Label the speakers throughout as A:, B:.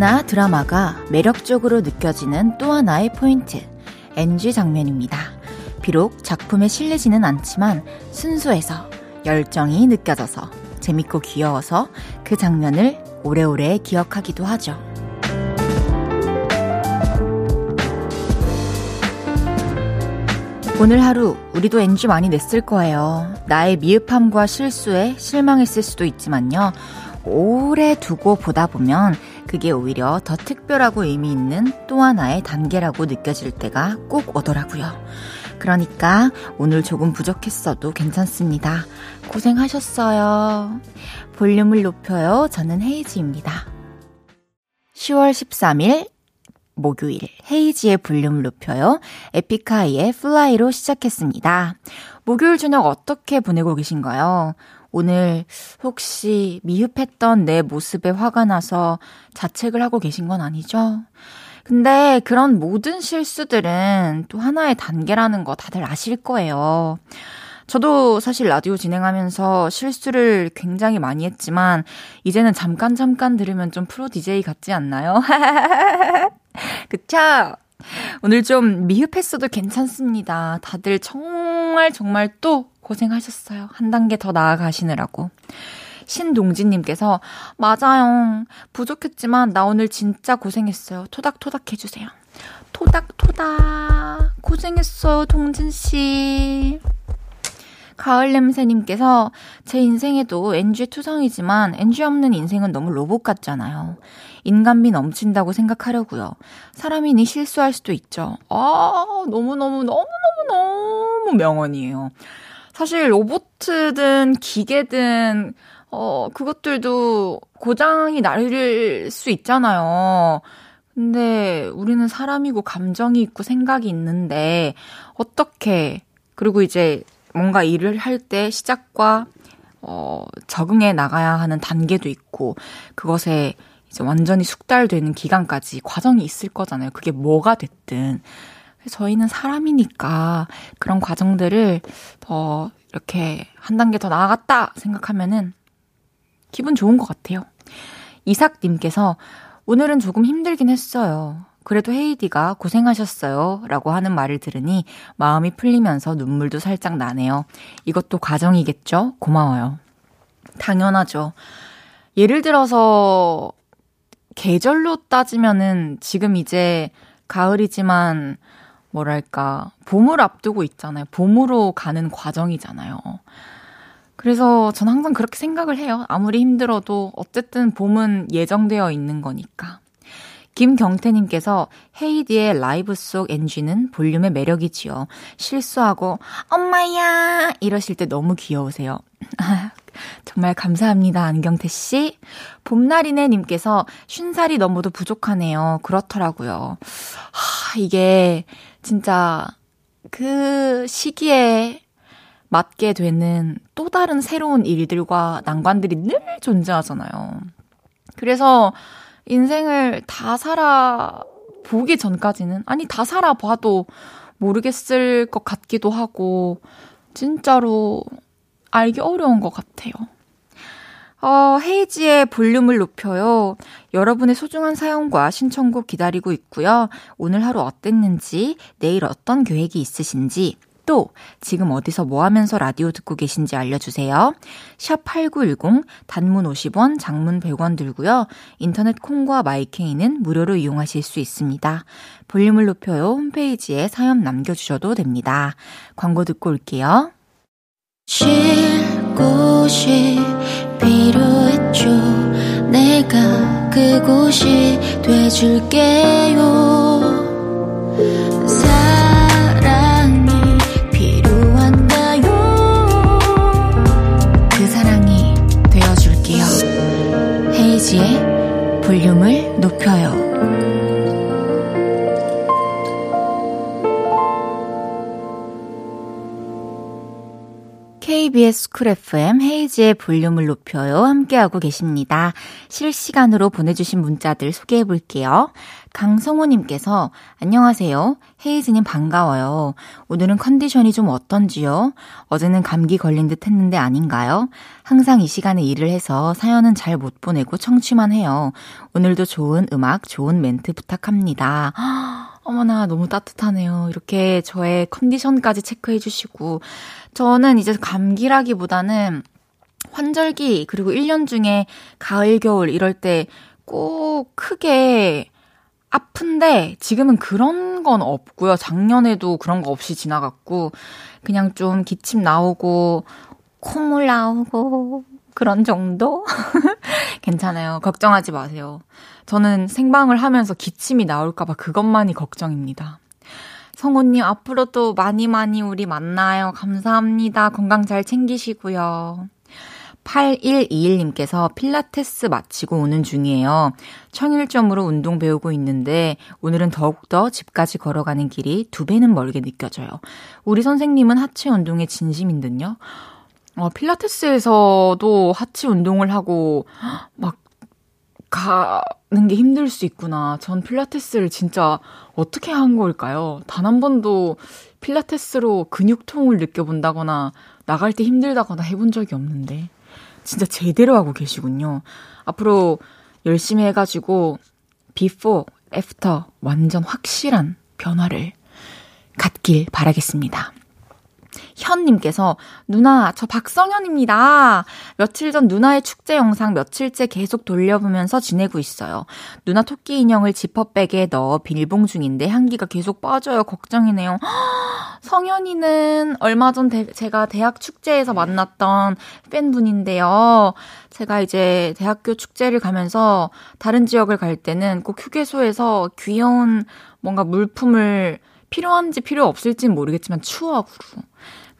A: 영화나 드라마가 매력적으로 느껴지는 또 하나의 포인트, NG 장면입니다. 비록 작품에 실리지는 않지만 순수해서 열정이 느껴져서 재밌고 귀여워서 그 장면을 오래오래 기억하기도 하죠. 오늘 하루 우리도 NG 많이 냈을 거예요. 나의 미흡함과 실수에 실망했을 수도 있지만요. 오래 두고 보다 보면 그게 오히려 더 특별하고 의미 있는 또 하나의 단계라고 느껴질 때가 꼭 오더라고요. 그러니까 오늘 조금 부족했어도 괜찮습니다. 고생하셨어요. 볼륨을 높여요. 저는 헤이즈입니다. 10월 13일 목요일 헤이즈의 볼륨을 높여요. 에픽하이의 Fly로 시작했습니다. 목요일 저녁 어떻게 보내고 계신가요? 오늘 혹시 미흡했던 내 모습에 화가 나서 자책을 하고 계신 건 아니죠? 근데 그런 모든 실수들은 또 하나의 단계라는 거 다들 아실 거예요. 저도 사실 라디오 진행하면서 실수를 굉장히 많이 했지만, 이제는 잠깐 잠깐 들으면 좀 프로 DJ 같지 않나요? 그쵸? 오늘 좀 미흡했어도 괜찮습니다. 다들 정말 정말 또 고생하셨어요. 한 단계 더 나아가시느라고. 신동진님께서, 맞아요. 부족했지만 나 오늘 진짜 고생했어요. 토닥토닥 해주세요. 토닥토닥. 고생했어요, 동진씨. 가을 냄새님께서 제 인생에도 NG 투성이지만 NG 없는 인생은 너무 로봇 같잖아요. 인간미 넘친다고 생각하려고요. 사람이니 실수할 수도 있죠. 아, 너무너무, 너무너무 너무 명언이에요. 사실 로봇든 기계든, 어, 그것들도 고장이 날 수 있잖아요. 근데 우리는 사람이고 감정이 있고 생각이 있는데, 어떻게, 그리고 이제 뭔가 일을 할 때 시작과 어, 적응해 나가야 하는 단계도 있고, 그것에 이제 완전히 숙달되는 기간까지 과정이 있을 거잖아요. 그게 뭐가 됐든. 저희는 사람이니까 그런 과정들을 더 이렇게 한 단계 더 나아갔다 생각하면은 기분 좋은 것 같아요. 이삭님께서 오늘은 조금 힘들긴 했어요. 그래도 헤이디가 고생하셨어요. 라고 하는 말을 들으니 마음이 풀리면서 눈물도 살짝 나네요. 이것도 과정이겠죠? 고마워요. 당연하죠. 예를 들어서 계절로 따지면은 지금 이제 가을이지만 뭐랄까, 봄을 앞두고 있잖아요. 봄으로 가는 과정이잖아요. 그래서 전 항상 그렇게 생각을 해요. 아무리 힘들어도 어쨌든 봄은 예정되어 있는 거니까. 김경태님께서 헤이디의 라이브 속 NG는 볼륨의 매력이지요. 실수하고 엄마야 이러실 때 너무 귀여우세요. 정말 감사합니다, 안경태 씨. 봄날이네 님께서 쉰살이 넘어도 부족하네요. 그렇더라고요. 하, 이게 진짜 그 시기에 맞게 되는 또 다른 새로운 일들과 난관들이 늘 존재하잖아요. 그래서 인생을 다 살아 보기 전까지는, 아니, 다 살아봐도 모르겠을 것 같기도 하고, 진짜로 알기 어려운 것 같아요. 어, 헤이지의 볼륨을 높여요. 여러분의 소중한 사연과 신청곡 기다리고 있고요. 오늘 하루 어땠는지, 내일 어떤 계획이 있으신지, 또 지금 어디서 뭐 하면서 라디오 듣고 계신지 알려주세요. 샵 8910 단문 50원, 장문 100원 들고요. 인터넷 콩과 마이케이는 무료로 이용하실 수 있습니다. 볼륨을 높여요 홈페이지에 사연 남겨주셔도 됩니다. 광고 듣고 올게요. 쉴 곳이 필요했죠. 내가 그곳이 돼줄게요. 이은지의 볼륨을 높여요. KBS 쿨 FM 헤이지의 볼륨을 높여요. 함께하고 계십니다. 실시간으로 보내주신 문자들 소개해 볼게요. 강성호님께서 안녕하세요. 헤이즈님 반가워요. 오늘은 컨디션이 좀 어떤지요? 어제는 감기 걸린 듯 했는데 아닌가요? 항상 이 시간에 일을 해서 사연은 잘 못 보내고 청취만 해요. 오늘도 좋은 음악, 좋은 멘트 부탁합니다. 어머나, 너무 따뜻하네요. 이렇게 저의 컨디션까지 체크해 주시고. 저는 이제 감기라기보다는 환절기, 그리고 1년 중에 가을, 겨울 이럴 때 꼭 크게 아픈데 지금은 그런 건 없고요. 작년에도 그런 거 없이 지나갔고 그냥 좀 기침 나오고 콧물 나오고 그런 정도? 괜찮아요. 걱정하지 마세요. 저는 생방을 하면서 기침이 나올까봐 그것만이 걱정입니다. 성우님, 앞으로도 많이 많이 우리 만나요. 감사합니다. 건강 잘 챙기시고요. 8121님께서 필라테스 마치고 오는 중이에요. 청일점으로 운동 배우고 있는데 오늘은 더욱더 집까지 걸어가는 길이 두 배는 멀게 느껴져요. 우리 선생님은 하체 운동에 진심인 듯요. 어, 필라테스에서도 하체 운동을 하고 막 가 는게 힘들 수 있구나. 전 필라테스를 진짜 어떻게 한 걸까요? 단 한 번도 필라테스로 근육통을 느껴본다거나 나갈 때 힘들다거나 해본 적이 없는데. 진짜 제대로 하고 계시군요. 앞으로 열심히 해가지고 before, after 완전 확실한 변화를 갖길 바라겠습니다. 현님께서 누나 저 박성현입니다. 며칠 전 누나의 축제 영상 며칠째 계속 돌려보면서 지내고 있어요. 누나 토끼 인형을 지퍼백에 넣어 빌봉 중인데 향기가 계속 빠져요. 걱정이네요. 성현이는 얼마 전 대, 제가 대학 축제에서 만났던 팬분인데요. 제가 이제 대학교 축제를 가면서 다른 지역을 갈 때는 꼭 휴게소에서 귀여운 뭔가 물품을 필요한지 필요 없을지는 모르겠지만 추억으로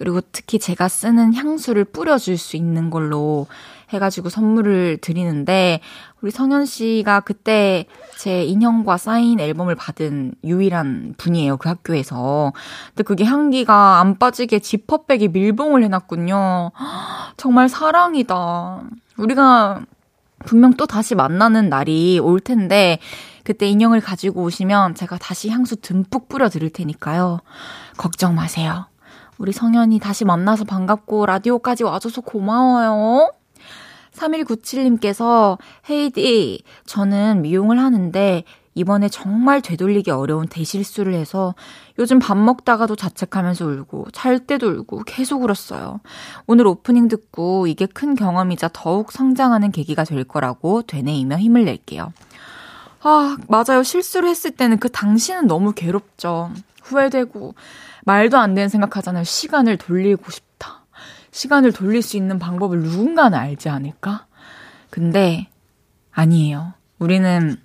A: 그리고 특히 제가 쓰는 향수를 뿌려줄 수 있는 걸로 해가지고 선물을 드리는데, 우리 성현 씨가 그때 제 인형과 사인 앨범을 받은 유일한 분이에요, 그 학교에서. 근데 그게 향기가 안 빠지게 지퍼백에 밀봉을 해놨군요. 정말 사랑이다. 우리가 분명 또 다시 만나는 날이 올 텐데, 그때 인형을 가지고 오시면 제가 다시 향수 듬뿍 뿌려 드릴 테니까요. 걱정 마세요. 우리 성현이 다시 만나서 반갑고 라디오까지 와줘서 고마워요. 3197님께서 헤이디, 저는 미용을 하는데 이번에 정말 되돌리기 어려운 대실수를 해서 요즘 밥 먹다가도 자책하면서 울고 잘 때도 울고 계속 울었어요. 오늘 오프닝 듣고 이게 큰 경험이자 더욱 성장하는 계기가 될 거라고 되뇌이며 힘을 낼게요. 아, 맞아요. 실수를 했을 때는 그 당시는 너무 괴롭죠. 후회되고 말도 안 되는 생각하잖아요. 시간을 돌리고 싶다. 시간을 돌릴 수 있는 방법을 누군가는 알지 않을까? 근데 아니에요. 우리는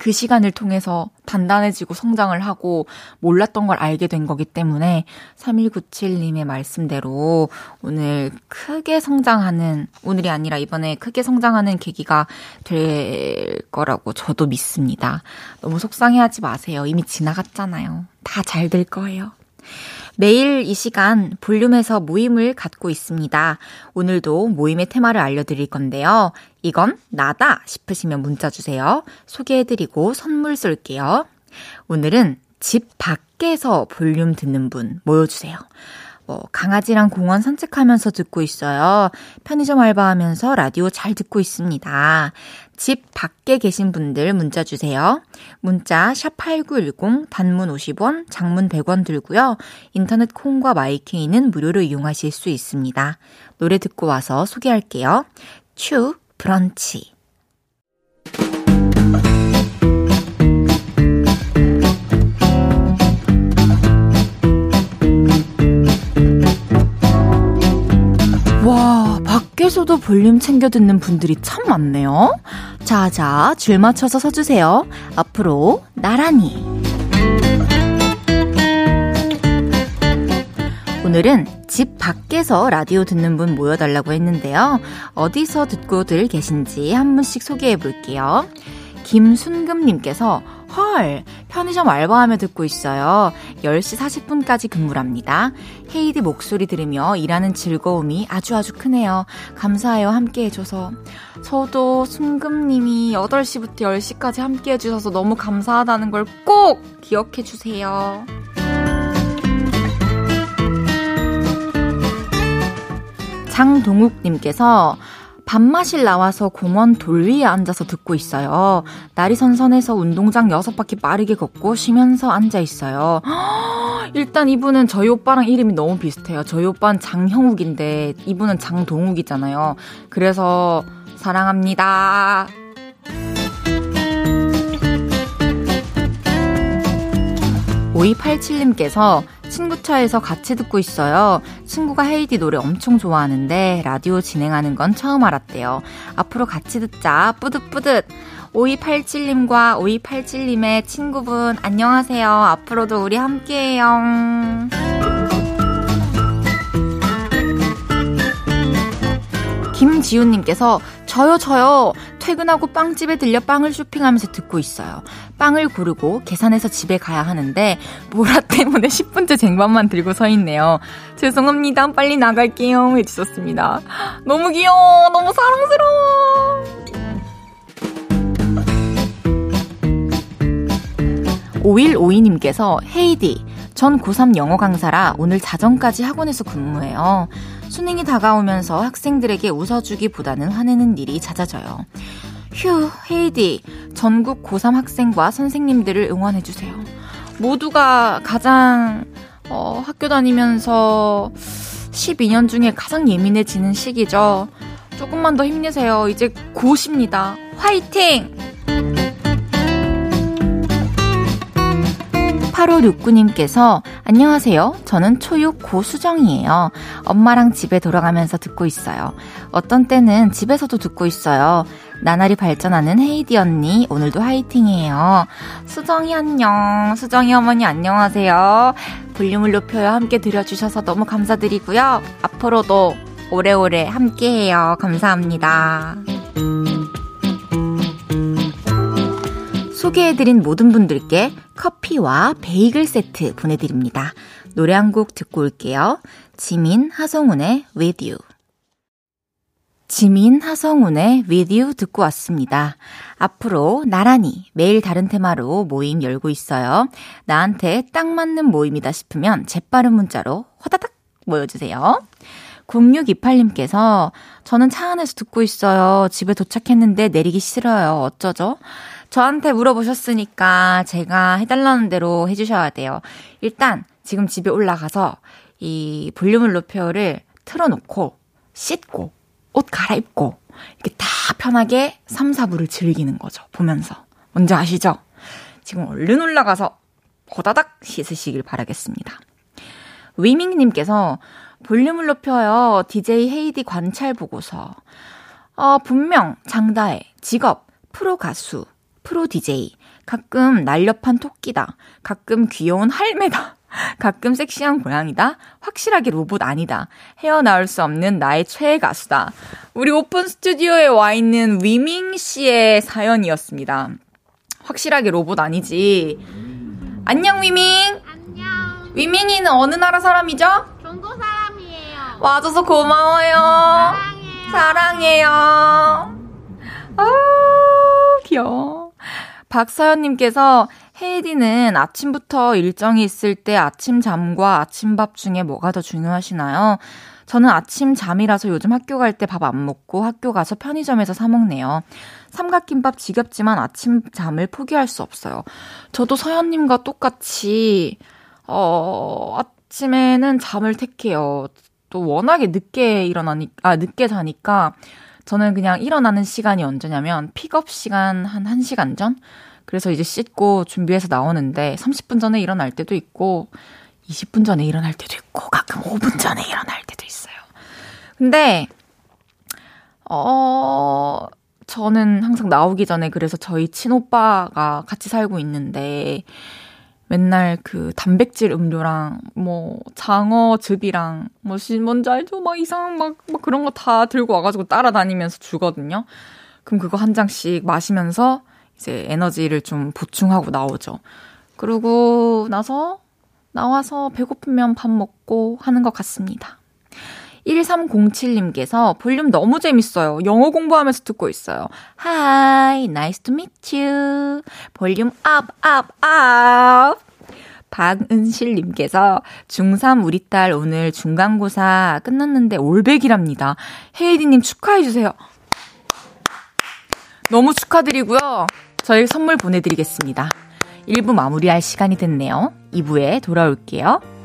A: 그 시간을 통해서 단단해지고 성장을 하고 몰랐던 걸 알게 된 거기 때문에 3197님의 말씀대로 오늘 크게 성장하는, 오늘이 아니라 이번에 크게 성장하는 계기가 될 거라고 저도 믿습니다. 너무 속상해 하지 마세요. 이미 지나갔잖아요. 다 잘 될 거예요. 매일 이 시간 볼륨에서 모임을 갖고 있습니다. 오늘도 모임의 테마를 알려드릴 건데요. 이건 나다 싶으시면 문자 주세요. 소개해드리고 선물 쏠게요. 오늘은 집 밖에서 볼륨 듣는 분 모여주세요. 뭐 강아지랑 공원 산책하면서 듣고 있어요. 편의점 알바하면서 라디오 잘 듣고 있습니다. 집 밖에 계신 분들 문자 주세요. 문자 샵8910 단문 50원, 장문 100원 들고요. 인터넷 콩과 마이케이는 무료로 이용하실 수 있습니다. 노래 듣고 와서 소개할게요. 추 브런치 밖에서도 볼륨 챙겨 듣는 분들이 참 많네요. 자 자, 줄 맞춰서 서주세요. 앞으로 나란히. 오늘은 집 밖에서 라디오 듣는 분 모여달라고 했는데요. 어디서 듣고들 계신지 한 분씩 소개해 볼게요. 김순금님께서 헐, 편의점 알바하며 듣고 있어요. 10시 40분까지 근무랍니다. 헤이디 목소리 들으며 일하는 즐거움이 아주 아주 크네요. 감사해요. 함께 해줘서. 저도 순금님이 8시부터 10시까지 함께 해주셔서 너무 감사하다는 걸 꼭 기억해 주세요. 장동욱님께서 밥마실 나와서 공원 돌 위에 앉아서 듣고 있어요. 날이 선선해서 운동장 여섯 바퀴 빠르게 걷고 쉬면서 앉아 있어요. 일단 이분은 저희 오빠랑 이름이 너무 비슷해요. 저희 오빠는 장형욱인데 이분은 장동욱이잖아요. 그래서 사랑합니다. 5287님께서 친구 차에서 같이 듣고 있어요. 친구가 헤이디 노래 엄청 좋아하는데 라디오 진행하는 건 처음 알았대요. 앞으로 같이 듣자. 뿌듯뿌듯. 5287님과 5287님의 친구분 안녕하세요. 앞으로도 우리 함께해요. 김지훈님께서 저요 저요 퇴근하고 빵집에 들려 빵을 쇼핑하면서 듣고 있어요. 빵을 고르고 계산해서 집에 가야 하는데 보라 때문에 10분째 쟁반만 들고 서 있네요. 죄송합니다. 빨리 나갈게요. 해주셨습니다. 너무 귀여워. 너무 사랑스러워. 5152님께서 헤이디 전 고3 영어 강사라 오늘 자정까지 학원에서 근무해요. 수능이 다가오면서 학생들에게 웃어주기보다는 화내는 일이 잦아져요. 휴, 헤이디. 전국 고3 학생과 선생님들을 응원해주세요. 모두가 가장, 어, 학교 다니면서 12년 중에 가장 예민해지는 시기죠. 조금만 더 힘내세요. 이제 고십니다. 화이팅! 8569님께서 안녕하세요. 저는 초육 고수정이에요. 엄마랑 집에 돌아가면서 듣고 있어요. 어떤 때는 집에서도 듣고 있어요. 나날이 발전하는 헤이디 언니, 오늘도 화이팅이에요. 수정이 안녕. 수정이 어머니 안녕하세요. 볼륨을 높여요. 함께 들려주셔서 너무 감사드리고요. 앞으로도 오래오래 함께해요. 감사합니다. 소개해드린 모든 분들께 커피와 베이글 세트 보내드립니다. 노래 한 곡 듣고 올게요. 지민 하성운의 With You. 지민 하성운의 With You 듣고 왔습니다. 앞으로 나란히 매일 다른 테마로 모임 열고 있어요. 나한테 딱 맞는 모임이다 싶으면 재빠른 문자로 호다닥 모여주세요. 0628님께서 저는 차 안에서 듣고 있어요. 집에 도착했는데 내리기 싫어요. 어쩌죠? 저한테 물어보셨으니까 제가 해달라는 대로 해주셔야 돼요. 일단 지금 집에 올라가서 이 볼륨을 높여를 틀어놓고 씻고 옷 갈아입고 이렇게 다 편하게 3, 4부를 즐기는 거죠. 보면서. 뭔지 아시죠? 지금 얼른 올라가서 호다닥 씻으시길 바라겠습니다. 위밍님께서 볼륨을 높여요. DJ 헤이디 관찰 보고서. 어, 분명 장다혜, 직업, 프로 가수, 프로 DJ, 가끔 날렵한 토끼다, 가끔 귀여운 할매다, 가끔 섹시한 고양이다, 확실하게 로봇 아니다, 헤어나올 수 없는 나의 최애 가수다. 우리 오픈 스튜디오에 와 있는 위밍 씨의 사연이었습니다. 확실하게 로봇 아니지. 안녕 위밍.
B: 안녕.
A: 위밍이는 어느 나라 사람이죠?
B: 중국 사람이에요.
A: 와줘서 고마워요.
B: 사랑해요.
A: 사랑해요. 아, 귀여워. 박서연님께서 헤이디는 아침부터 일정이 있을 때 아침 잠과 아침밥 중에 뭐가 더 중요하시나요? 저는 아침 잠이라서 요즘 학교 갈 때 밥 안 먹고 학교 가서 편의점에서 사 먹네요. 삼각김밥 지겹지만 아침 잠을 포기할 수 없어요. 저도 서연님과 똑같이 어 아침에는 잠을 택해요. 또 워낙에 늦게 일어나니 아 늦게 자니까 저는 그냥 일어나는 시간이 언제냐면 픽업 시간 한 1시간 전? 그래서 이제 씻고 준비해서 나오는데 30분 전에 일어날 때도 있고 20분 전에 일어날 때도 있고 가끔 5분 전에 일어날 때도 있어요. 근데 어 저는 항상 나오기 전에 그래서 저희 친오빠가 같이 살고 있는데 맨날 그 단백질 음료랑 뭐 장어 즙이랑 뭐 뭔지 알죠? 막 이상한 막, 막 그런 거 다 들고 와가지고 따라다니면서 주거든요. 그럼 그거 한 장씩 마시면서 이제 에너지를 좀 보충하고 나오죠. 그러고 나서 나와서 배고프면 밥 먹고 하는 것 같습니다. 1307님께서 볼륨 너무 재밌어요. 영어 공부하면서 듣고 있어요. Hi, nice to meet you. 볼륨 up, up, up. 박은실님께서 중3 우리 딸 오늘 중간고사 끝났는데 올백이랍니다. 헤이디님 축하해주세요. 너무 축하드리고요. 저희 선물 보내드리겠습니다. 1부 마무리할 시간이 됐네요. 2부에 돌아올게요.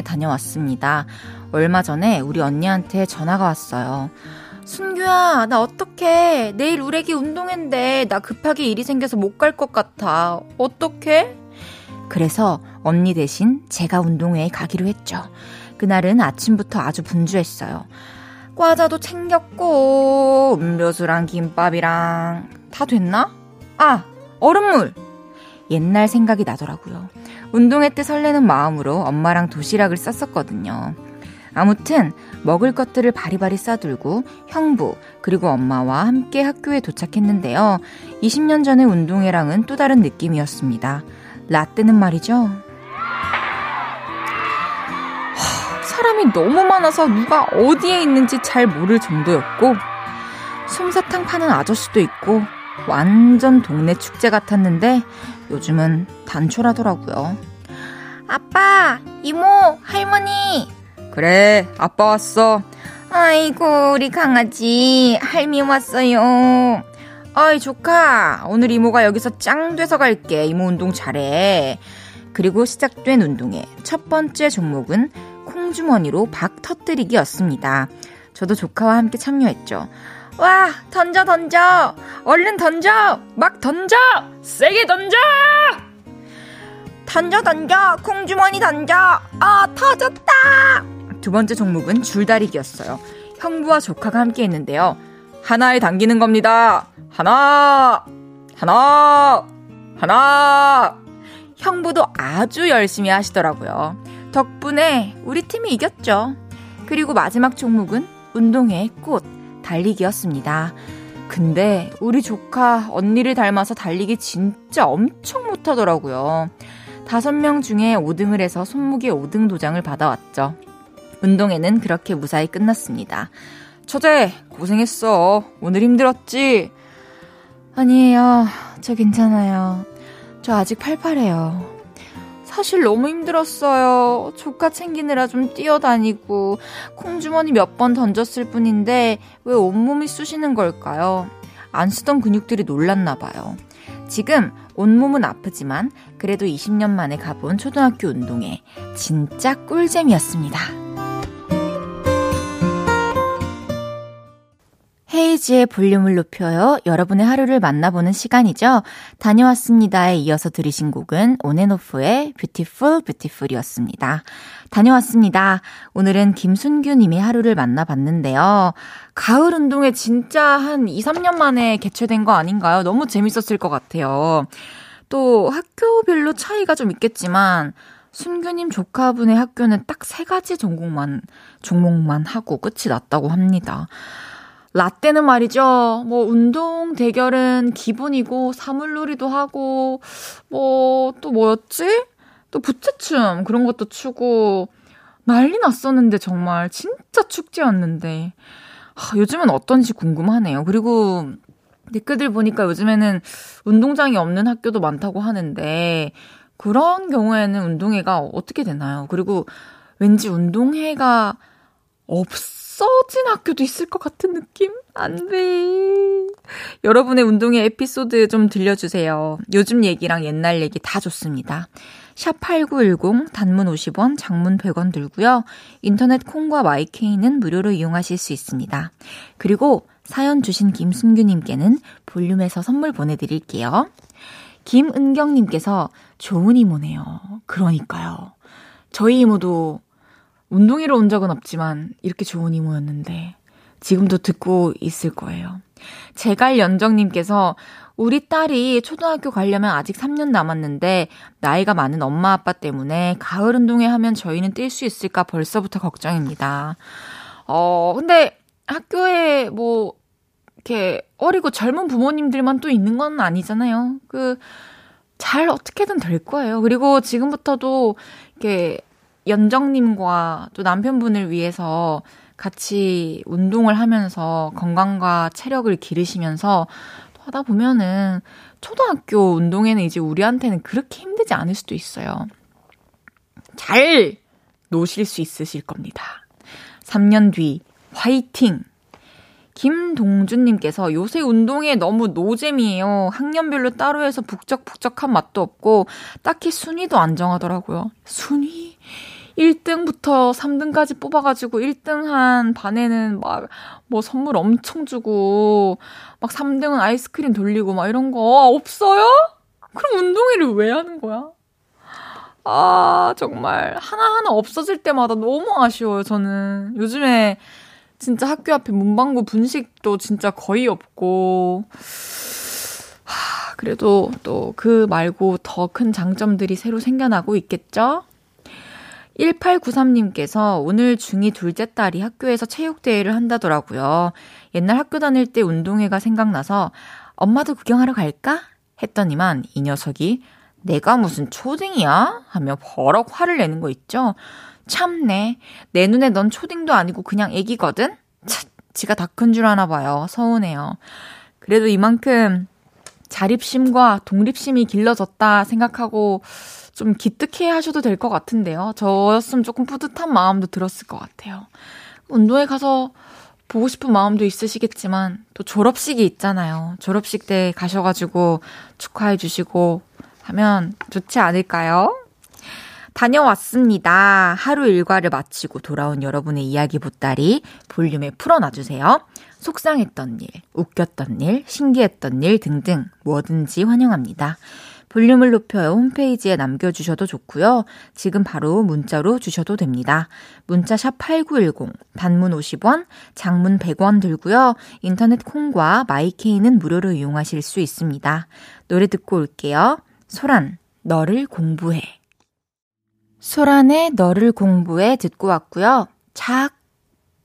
A: 가을 운동에 다녀왔습니다. 얼마 전에 우리 언니한테 전화가 왔어요. 순규야, 나 어떡해. 내일 우레기 운동회인데 나 급하게 일이 생겨서 못 갈 것 같아. 어떡해? 그래서 언니 대신 제가 운동회에 가기로 했죠. 그날은 아침부터 아주 분주했어요. 과자도 챙겼고, 음료수랑 김밥이랑 다 됐나? 아, 얼음물! 옛날 생각이 나더라고요. 운동회 때 설레는 마음으로 엄마랑 도시락을 쌌었거든요. 아무튼 먹을 것들을 바리바리 싸들고 형부 그리고 엄마와 함께 학교에 도착했는데요. 20년 전의 운동회랑은 또 다른 느낌이었습니다. 라떼는 말이죠. 사람이 너무 많아서 누가 어디에 있는지 잘 모를 정도였고 솜사탕 파는 아저씨도 있고 완전 동네 축제 같았는데 요즘은 단촐하더라고요. 아빠, 이모, 할머니 그래, 아빠 왔어. 아이고, 우리 강아지, 할미 왔어요. 아이, 조카, 오늘 이모가 여기서 짱 돼서 갈게. 이모 운동 잘해. 그리고 시작된 운동의 첫 번째 종목은 콩주머니로 박 터뜨리기였습니다. 저도 조카와 함께 참여했죠. 와, 던져, 던져! 얼른 던져! 막 던져! 세게 던져! 던져, 던져! 콩주머니 던져! 아, 터졌다! 두 번째 종목은 줄다리기였어요. 형부와 조카가 함께 했는데요. 하나에 당기는 겁니다. 하나, 하나, 하나. 형부도 아주 열심히 하시더라고요. 덕분에 우리 팀이 이겼죠. 그리고 마지막 종목은 운동회 꽃, 달리기였습니다. 근데 우리 조카 언니를 닮아서 달리기 진짜 엄청 못하더라고요. 다섯 명 중에 5등을 해서 손목에 5등 도장을 받아왔죠. 운동회는 그렇게 무사히 끝났습니다. 처제, 고생했어. 오늘 힘들었지? 아니에요. 저 괜찮아요. 저 아직 팔팔해요. 사실 너무 힘들었어요. 조카 챙기느라 좀 뛰어다니고, 콩주머니 몇 번 던졌을 뿐인데, 왜 온몸이 쑤시는 걸까요? 안 쓰던 근육들이 놀랐나 봐요. 지금 온몸은 아프지만, 그래도 20년 만에 가본 초등학교 운동회, 진짜 꿀잼이었습니다. 헤이지의 볼륨을 높여요. 여러분의 하루를 만나보는 시간이죠. 다녀왔습니다에 이어서 들으신 곡은 온앤오프의 뷰티풀 뷰티풀이었습니다. 다녀왔습니다. 오늘은 김순규 님이 하루를 만나봤는데요. 가을 운동회 진짜 한 2, 3년 만에 개최된 거 아닌가요? 너무 재밌었을 것 같아요. 또 학교별로 차이가 좀 있겠지만 순규님 조카분의 학교는 딱 세 가지 전공만, 종목만 하고 끝이 났다고 합니다. 라떼는 말이죠. 뭐 운동 대결은 기본이고 사물놀이도 하고 뭐 또 뭐였지? 또 부채춤 그런 것도 추고 난리 났었는데 정말 진짜 축제였는데 하, 요즘은 어떤지 궁금하네요. 그리고 댓글들 보니까 요즘에는 운동장이 없는 학교도 많다고 하는데 그런 경우에는 운동회가 어떻게 되나요? 그리고 왠지 운동회가 없 어진 학교도 있을 것 같은 느낌? 안 돼. 여러분의 운동회 에피소드 좀 들려주세요. 요즘 얘기랑 옛날 얘기 다 좋습니다. 샵8910 단문 50원, 장문 100원 들고요. 인터넷 콩과 마이케이는 무료로 이용하실 수 있습니다. 그리고 사연 주신 김순규님께는 볼륨에서 선물 보내드릴게요. 김은경님께서 좋은 이모네요. 그러니까요. 저희 이모도 운동회로 온 적은 없지만 이렇게 좋은 이모였는데 지금도 듣고 있을 거예요. 제갈 연정님께서 우리 딸이 초등학교 가려면 아직 3년 남았는데 나이가 많은 엄마 아빠 때문에 가을 운동회 하면 저희는 뛸 수 있을까 벌써부터 걱정입니다. 어, 근데 학교에 뭐 이렇게 어리고 젊은 부모님들만 또 있는 건 아니잖아요. 그 잘 어떻게든 될 거예요. 그리고 지금부터도 이렇게 연정님과 또 남편분을 위해서 같이 운동을 하면서 건강과 체력을 기르시면서 하다 보면은 초등학교 운동회는 이제 우리한테는 그렇게 힘들지 않을 수도 있어요. 잘 노실 수 있으실 겁니다. 3년 뒤 화이팅! 김동준님께서 요새 운동에 너무 노잼이에요. 학년별로 따로 해서 북적북적한 맛도 없고 딱히 순위도 안 정하더라고요. 순위? 1등부터 3등까지 뽑아가지고 1등 한 반에는 막 뭐 선물 엄청 주고 막 3등은 아이스크림 돌리고 막 이런 거 없어요? 그럼 운동회를 왜 하는 거야? 아, 정말 하나하나 없어질 때마다 너무 아쉬워요, 저는. 요즘에 진짜 학교 앞에 문방구 분식도 진짜 거의 없고, 하, 그래도 또 그 말고 더 큰 장점들이 새로 생겨나고 있겠죠? 1893님께서 오늘 중2 둘째 딸이 학교에서 체육대회를 한다더라고요. 옛날 학교 다닐 때 운동회가 생각나서 엄마도 구경하러 갈까? 했더니만 이 녀석이 내가 무슨 초딩이야? 하며 버럭 화를 내는 거 있죠? 참네. 내 눈에 넌 초딩도 아니고 그냥 애기거든? 차, 지가 다 큰 줄 아나 봐요. 서운해요. 그래도 이만큼 자립심과 독립심이 길러졌다 생각하고 좀 기특해 하셔도 될 것 같은데요. 저였으면 조금 뿌듯한 마음도 들었을 것 같아요. 운동회 가서 보고 싶은 마음도 있으시겠지만 또 졸업식이 있잖아요. 졸업식 때 가셔가지고 축하해 주시고 하면 좋지 않을까요? 다녀왔습니다. 하루 일과를 마치고 돌아온 여러분의 이야기 보따리 볼륨에 풀어놔주세요. 속상했던 일, 웃겼던 일, 신기했던 일 등등 뭐든지 환영합니다. 볼륨을 높여요 홈페이지에 남겨주셔도 좋고요. 지금 바로 문자로 주셔도 됩니다. 문자 샵 8910, 단문 50원, 장문 100원 들고요. 인터넷 콩과 마이케이는 무료로 이용하실 수 있습니다. 노래 듣고 올게요. 소란, 너를 공부해. 소란의 너를 공부해 듣고 왔고요. 작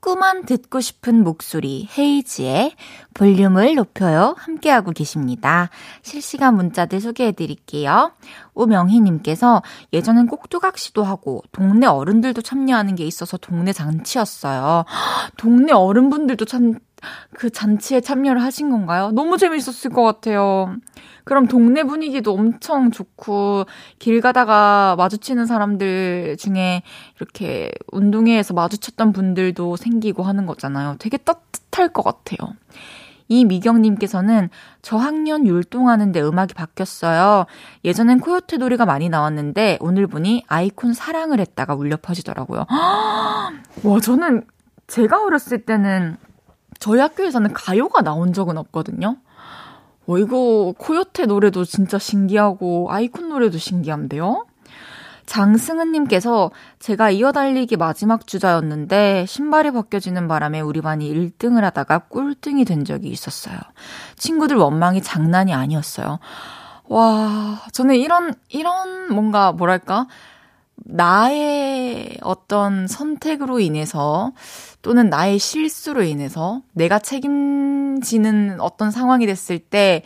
A: 자꾸만 듣고 싶은 목소리 헤이지의 볼륨을 높여요 함께하고 계십니다. 실시간 문자들 소개해 드릴게요. 오명희님께서 예전엔 꼭두각시도 하고 동네 어른들도 참여하는 게 있어서 동네 잔치였어요. 동네 어른분들도 참 그 잔치에 참여를 하신 건가요? 너무 재밌었을 것 같아요. 그럼 동네 분위기도 엄청 좋고 길 가다가 마주치는 사람들 중에 이렇게 운동회에서 마주쳤던 분들도 생기고 하는 거잖아요. 되게 따뜻할 것 같아요. 이미경님께서는 저학년 율동하는데 음악이 바뀌었어요. 예전엔 코요태 노래가 많이 나왔는데 오늘 보니 아이콘 사랑을 했다가 울려 퍼지더라고요. 와, 저는 제가 어렸을 때는 저희 학교에서는 가요가 나온 적은 없거든요. 어, 이거 코요태 노래도 진짜 신기하고 아이콘 노래도 신기한데요? 장승은님께서 제가 이어달리기 마지막 주자였는데 신발이 벗겨지는 바람에 우리 반이 1등을 하다가 꼴등이 된 적이 있었어요. 친구들 원망이 장난이 아니었어요. 와, 저는 이런, 이런 뭔가 뭐랄까, 나의 어떤 선택으로 인해서 또는 나의 실수로 인해서 내가 책임지는 어떤 상황이 됐을 때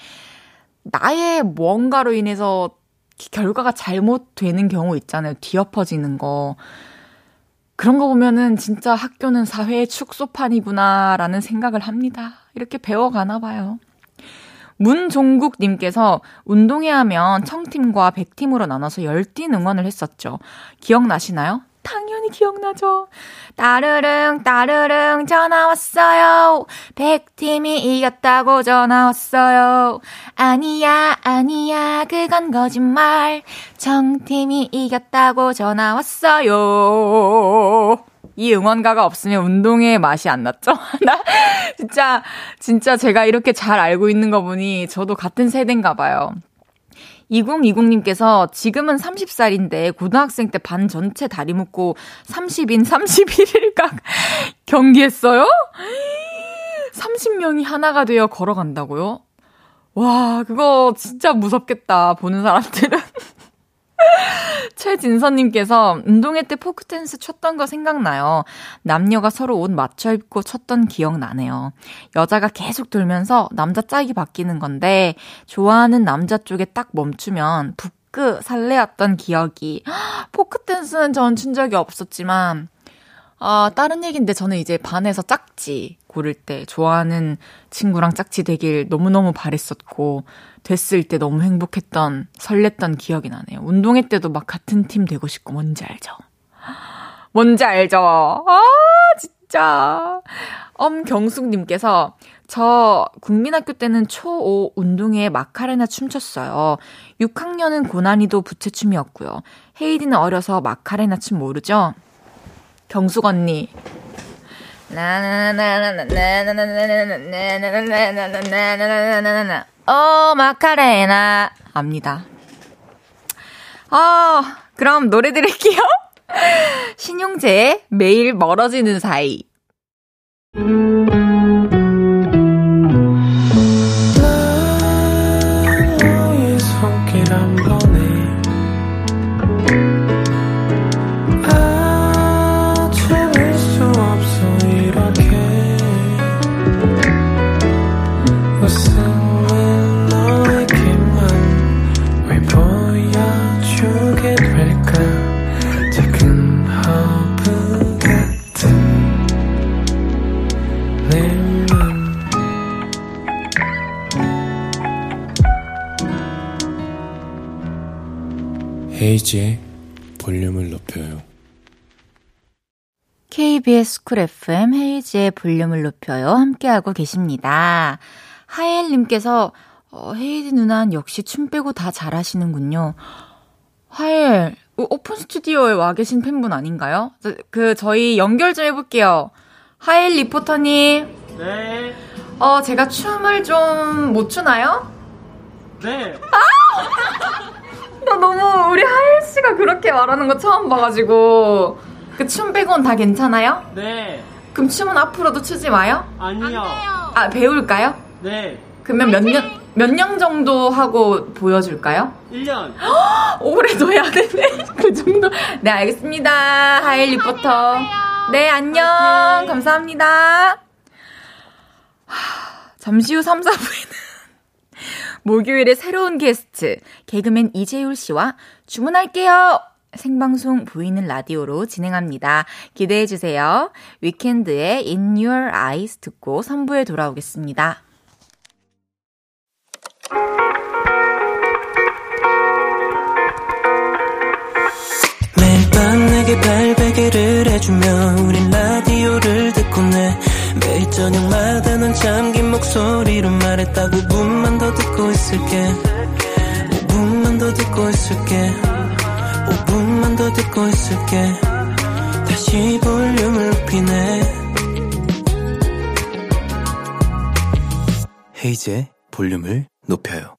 A: 나의 뭔가로 인해서 결과가 잘못되는 경우 있잖아요. 뒤엎어지는 거. 그런 거 보면은 진짜 학교는 사회의 축소판이구나라는 생각을 합니다. 이렇게 배워가나 봐요. 문종국님께서 운동회 하면 청팀과 백팀으로 나눠서 열띤 응원을 했었죠. 기억나시나요? 당연히 기억나죠. 따르릉, 따르릉, 전화 왔어요. 백팀이 이겼다고 전화 왔어요. 아니야, 아니야, 그건 거짓말. 청팀이 이겼다고 전화 왔어요. 이 응원가가 없으면 운동의 맛이 안 났죠? 나 진짜 진짜 제가 이렇게 잘 알고 있는 거 보니 저도 같은 세대인가 봐요. 2020님께서 지금은 30살인데 고등학생 때 반 전체 다리 묶고 30인 31일각 경기했어요? 30명이 하나가 되어 걸어간다고요? 와, 그거 진짜 무섭겠다, 보는 사람들은. 최진선님께서 운동회 때 포크댄스 췄던 거 생각나요. 남녀가 서로 옷 맞춰 입고 췄던 기억 나네요. 여자가 계속 돌면서 남자 짝이 바뀌는 건데, 좋아하는 남자 쪽에 딱 멈추면 북끄 설레었던 기억이. 포크댄스는 전 춘 적이 없었지만, 아, 다른 얘기인데 저는 이제 반에서 짝지 고를 때 좋아하는 친구랑 짝지 되길 너무너무 바랬었고, 됐을 때 너무 행복했던, 설렜던 기억이 나네요. 운동회 때도 막 같은 팀 되고 싶고, 뭔지 알죠? 뭔지 알죠? 아, 진짜. 엄경숙님께서, 저 국민학교 때는 초5 운동회에 마카레나 춤췄어요. 6학년은 고난이도 부채춤이었고요. 헤이디는 어려서 마카레나 춤 모르죠? 경숙 언니. 사이.
C: 헤이즈의 볼륨을 높여요.
A: KBS Cool FM 헤이즈의 볼륨을 높여요. 함께하고 계십니다. 하엘님께서, 어, 헤이디 누난 역시 춤 빼고 다 잘하시는군요. 하엘, 오픈 스튜디오에 와 계신 팬분 아닌가요? 그, 저희 연결 좀 해볼게요. 하엘 리포터님.
D: 네.
A: 어, 제가 춤을 좀 못 추나요?
D: 네.
A: 아! 나 너무 우리 하일 씨가 그렇게 말하는 거 처음 봐가지고 그 춤 빼곤 다 괜찮아요?
D: 네.
A: 그럼 춤은 앞으로도 추지 마요?
D: 아니요.
A: 아 배울까요?
D: 네.
A: 그러면 몇 년 몇 년 정도 하고 보여줄까요?
D: 1년.
A: 올해도 해야 되네. 그 정도. 네 알겠습니다. 하일 리포터. 네 안녕. 감사합니다. 잠시 후 3, 4부에는 목요일에 새로운 게스트, 개그맨 이재율 씨와 주문할게요! 생방송 보이는 라디오로 진행합니다. 기대해주세요. 위켄드의 In Your Eyes 듣고 3부에 돌아오겠습니다. 매일 밤 내게 발베개를 해주며 우린 라디오를 듣고 내 매일 저녁마다 넌 잠긴 목소리로 말했다 5분만 더 듣고 있을게. 5분만 더 듣고 있을게. 5분만 더 듣고 있을게. 다시 볼륨을 높이네.
E: 헤이즈의 볼륨을 높여요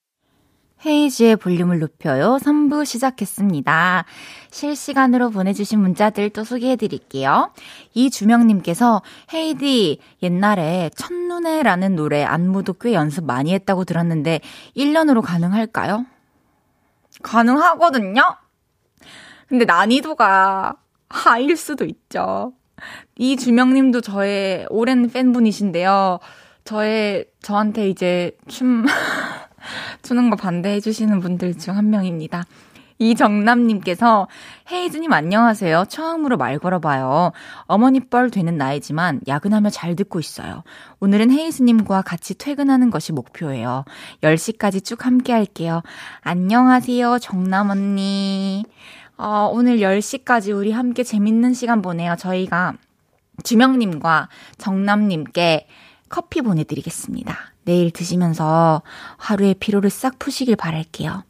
A: 헤이지의 볼륨을 높여요. 3부 시작했습니다. 실시간으로 보내주신 문자들 또 소개해드릴게요. 이주명님께서 헤이디 옛날에 첫눈에라는 노래 안무도 꽤 연습 많이 했다고 들었는데 1년으로 가능할까요? 가능하거든요? 근데 난이도가 하일 수도 있죠. 이주명님도 저의 오랜 팬분이신데요. 저의, 저한테 이제 춤, 추는 거 반대해 주시는 분들 중 한 명입니다. 이정남님께서 헤이즈님 안녕하세요. 처음으로 말 걸어봐요. 어머니 뻘 되는 나이지만 야근하며 잘 듣고 있어요. 오늘은 헤이즈님과 같이 퇴근하는 것이 목표예요. 10시까지 쭉 함께 할게요. 안녕하세요. 정남 언니. 어, 오늘 10시까지 우리 함께 재밌는 시간 보내요. 저희가 주명님과 정남님께 커피 보내드리겠습니다. 내일 드시면서 하루의 피로를 싹 푸시길 바랄게요.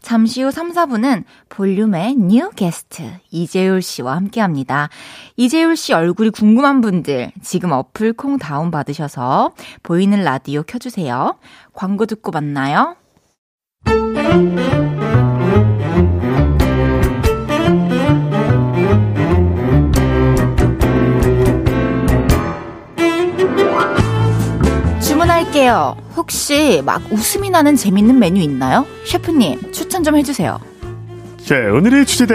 A: 잠시 후 3, 4부는 볼륨의 new 게스트 이재율 씨와 함께 합니다. 이재율 씨 얼굴이 궁금한 분들 지금 어플 콩 다운 받으셔서 보이는 라디오 켜주세요. 광고 듣고 만나요. 주문할게요. 혹시 막 웃음이 나는 재밌는 메뉴 있나요? 셰프님, 추천 좀 해주세요.
D: 자, 오늘의 주제다.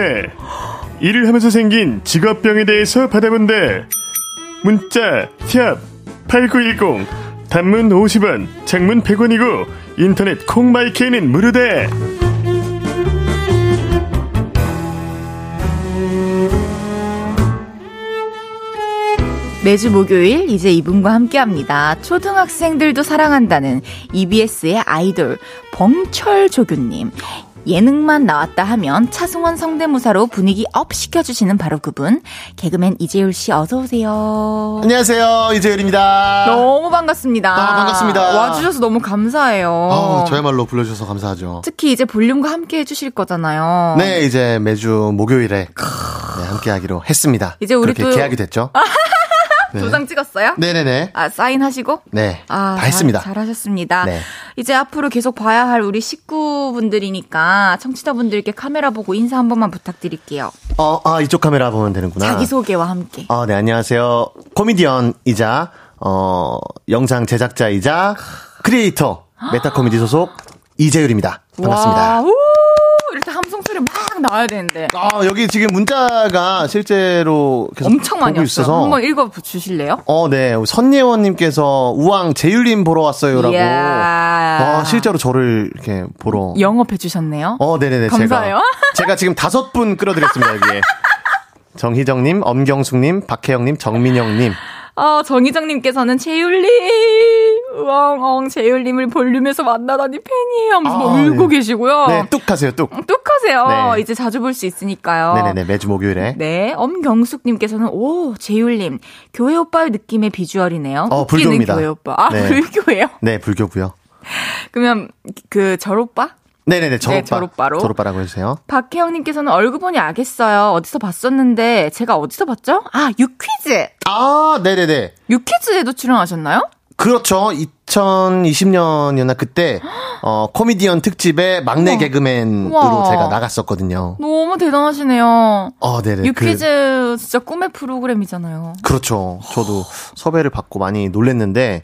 D: 일을 하면서 생긴 직업병에 대해서 받아본다. 문자, 샵, 8910. 단문 50원, 장문 100원이고, 인터넷 콩마이케이는 무료다.
A: 매주 목요일 이제 이분과 함께 합니다. 초등학생들도 사랑한다는 EBS의 아이돌 범철 조교님. 예능만 나왔다 하면 차승원 성대모사로 분위기 up 시켜주시는 바로 그분. 개그맨 이재율 씨 어서 오세요.
F: 안녕하세요. 이재율입니다.
A: 너무 반갑습니다.
F: 아, 반갑습니다.
A: 와주셔서 너무 감사해요.
F: 아, 저야말로 불러주셔서 감사하죠.
A: 특히 이제 볼륨과 함께 해주실 거잖아요.
F: 네, 이제 매주 목요일에 네, 함께 하기로 했습니다.
A: 이제 우리
F: 그렇게
A: 또-
F: 계약이 됐죠. 네.
A: 도장 찍었어요?
F: 네네네.
A: 아, 사인하시고?
F: 네.
A: 아,
F: 다 했습니다.
A: 잘, 잘하셨습니다.
F: 네.
A: 이제 앞으로 계속 봐야 할 우리 식구분들이니까 청취자분들께 카메라 보고 인사 한 번만 부탁드릴게요.
F: 어, 아, 이쪽 카메라 보면 되는구나.
A: 자기소개와 함께.
F: 아, 네, 안녕하세요. 코미디언이자, 어, 영상 제작자이자, 크리에이터, 메타 코미디 소속, 이재율입니다. 반갑습니다.
A: 와, 우! 이렇게 함성 소리 막 나와야 되는데.
F: 아, 여기 지금 문자가 실제로 계속
A: 엄청 많이
F: 보고. 있어서.
A: 한번 읽어 주실래요?
F: 어, 네. 선예원님께서 우왕 제율님 보러 왔어요라고. 아, 실제로 저를 이렇게 보러.
A: 영업해 주셨네요.
F: 어, 네네네.
A: 감사해요.
F: 제가, 제가 지금 다섯 분 끌어드렸습니다, 여기에. 정희정님, 엄경숙님, 박혜영님, 정민영님.
A: 아, 정희정님께서는 재율님, 우엉엉 재율님을 볼륨에서 만나다니 팬이에요. 하면서 막
F: 아,
A: 울고
F: 네.
A: 계시고요.
F: 네, 뚝 하세요, 뚝.
A: 뚝 하세요.
F: 네.
A: 이제 자주 볼 수 있으니까요.
F: 네네네. 매주 목요일에.
A: 네, 엄경숙님께서는 오 재율님 교회 오빠의 느낌의 비주얼이네요.
F: 어, 불교입니다.
A: 교회 오빠. 아
F: 네.
A: 불교예요?
F: 네, 불교고요
A: 그러면 그 절 오빠?
F: 네네네. 절오빠.
A: 절오빠로.
F: 절오빠라고 해주세요.
A: 박혜영님께서는 얼굴 보니 알겠어요. 어디서 봤었는데 제가 어디서 봤죠? 아 유퀴즈.
F: 아, 네네네.
A: 유퀴즈에도 출연하셨나요?
F: 그렇죠. 2020년이었나 그때, 어, 코미디언 특집의 막내
A: 우와.
F: 개그맨으로
A: 우와.
F: 제가 나갔었거든요.
A: 너무 대단하시네요.
F: 어, 네네. 그-
A: 유퀴즈 진짜 꿈의 프로그램이잖아요.
F: 그렇죠. 저도 섭외를 받고 많이 놀랬는데,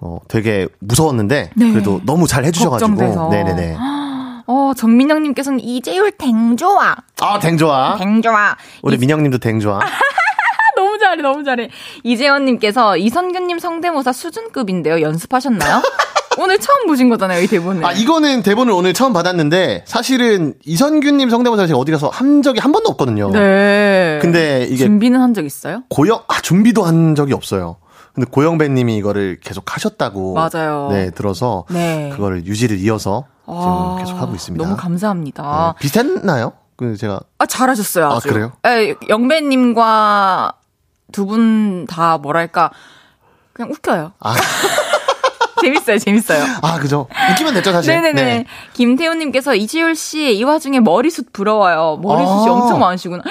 F: 어, 되게 무서웠는데,
A: 네.
F: 그래도 너무 잘 해주셔가지고.
A: 걱정돼서.
F: 네네네.
A: 어 정민영님께서는 이재율 댕 좋아.
F: 아, 댕 좋아.
A: 댕 좋아.
F: 우리 민영님도 댕 좋아.
A: 너무 잘해, 너무 잘해. 이재원님께서 이선균님 성대모사 수준급인데요. 연습하셨나요? 오늘 처음 보신 거잖아요, 이 대본을.
F: 아, 이거는 대본을 오늘 처음 받았는데, 사실은 이선균님 성대모사 제가 어디 가서 한 적이 한 번도 없거든요.
A: 네.
F: 근데 이게
A: 준비는 한 적 있어요?
F: 고영, 아, 준비도 한 적이 없어요. 근데 고영배님이 이거를 계속 하셨다고.
A: 맞아요.
F: 네, 들어서.
A: 네.
F: 그거를 유지를 이어서 지금
A: 아,
F: 계속 하고 있습니다.
A: 너무 감사합니다.
F: 네, 비슷했나요? 그 제가
A: 아, 잘하셨어요. 아주.
F: 아, 그래요?
A: 예, 영배님과 두 분 다 뭐랄까 그냥 웃겨요.
F: 아,
A: 재밌어요, 재밌어요.
F: 아 그죠. 웃기면 됐죠 사실.
A: 네네네.
F: 네.
A: 김태훈님께서 이지율 씨 이 와중에 머리숱 부러워요. 머리숱이
F: 아.
A: 엄청 많으시구나.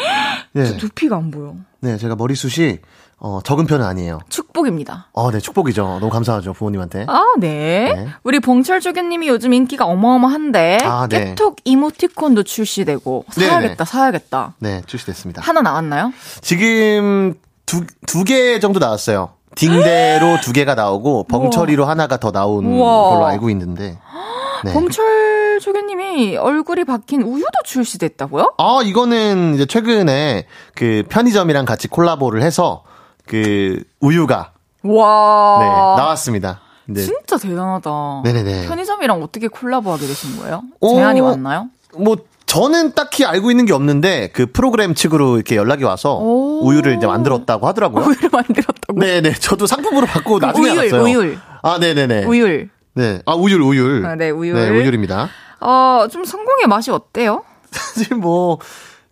F: 네.
A: 저 두피가 안 보여.
F: 네, 제가 머리숱이 어, 적은 편은 아니에요.
A: 축복입니다.
F: 어, 네, 축복이죠. 너무 감사하죠 부모님한테.
A: 아, 네.
F: 네.
A: 우리 봉철 조교님이 요즘 인기가 어마어마한데
F: 아, 네.
A: 깨톡 이모티콘도 출시되고
F: 네네.
A: 사야겠다, 사야겠다.
F: 네, 출시됐습니다.
A: 하나 나왔나요?
F: 지금 두 두 개 정도 나왔어요. 딩대로 두 개가 나오고 벙처리로 하나가 더 나온
A: 우와.
F: 걸로 알고 있는데. 네.
A: 봉철 조교님이 얼굴이 박힌 우유도 출시됐다고요?
F: 아, 이거는 이제 최근에 그 편의점이랑 같이 콜라보를 해서 그 우유가
A: 와.
F: 네, 나왔습니다. 네.
A: 진짜 대단하다.
F: 네네네.
A: 편의점이랑 어떻게 콜라보하게 되신 거예요?
F: 오.
A: 제안이 왔나요?
F: 뭐 저는 딱히 알고 있는 게 없는데 그 프로그램 측으로 이렇게 연락이 와서
A: 오.
F: 우유를 이제 만들었다고 하더라고요.
A: 우유를 만들었다고.
F: 네네. 저도 상품으로 받고 나중에
A: 우율,
F: 알았어요.
A: 우율.
F: 아, 네네네.
A: 우율.
F: 네. 아, 우율, 우율.
A: 아, 네, 우율.
F: 네, 우율입니다.
A: 어, 좀 성공의 맛이 어때요?
F: 사실 뭐,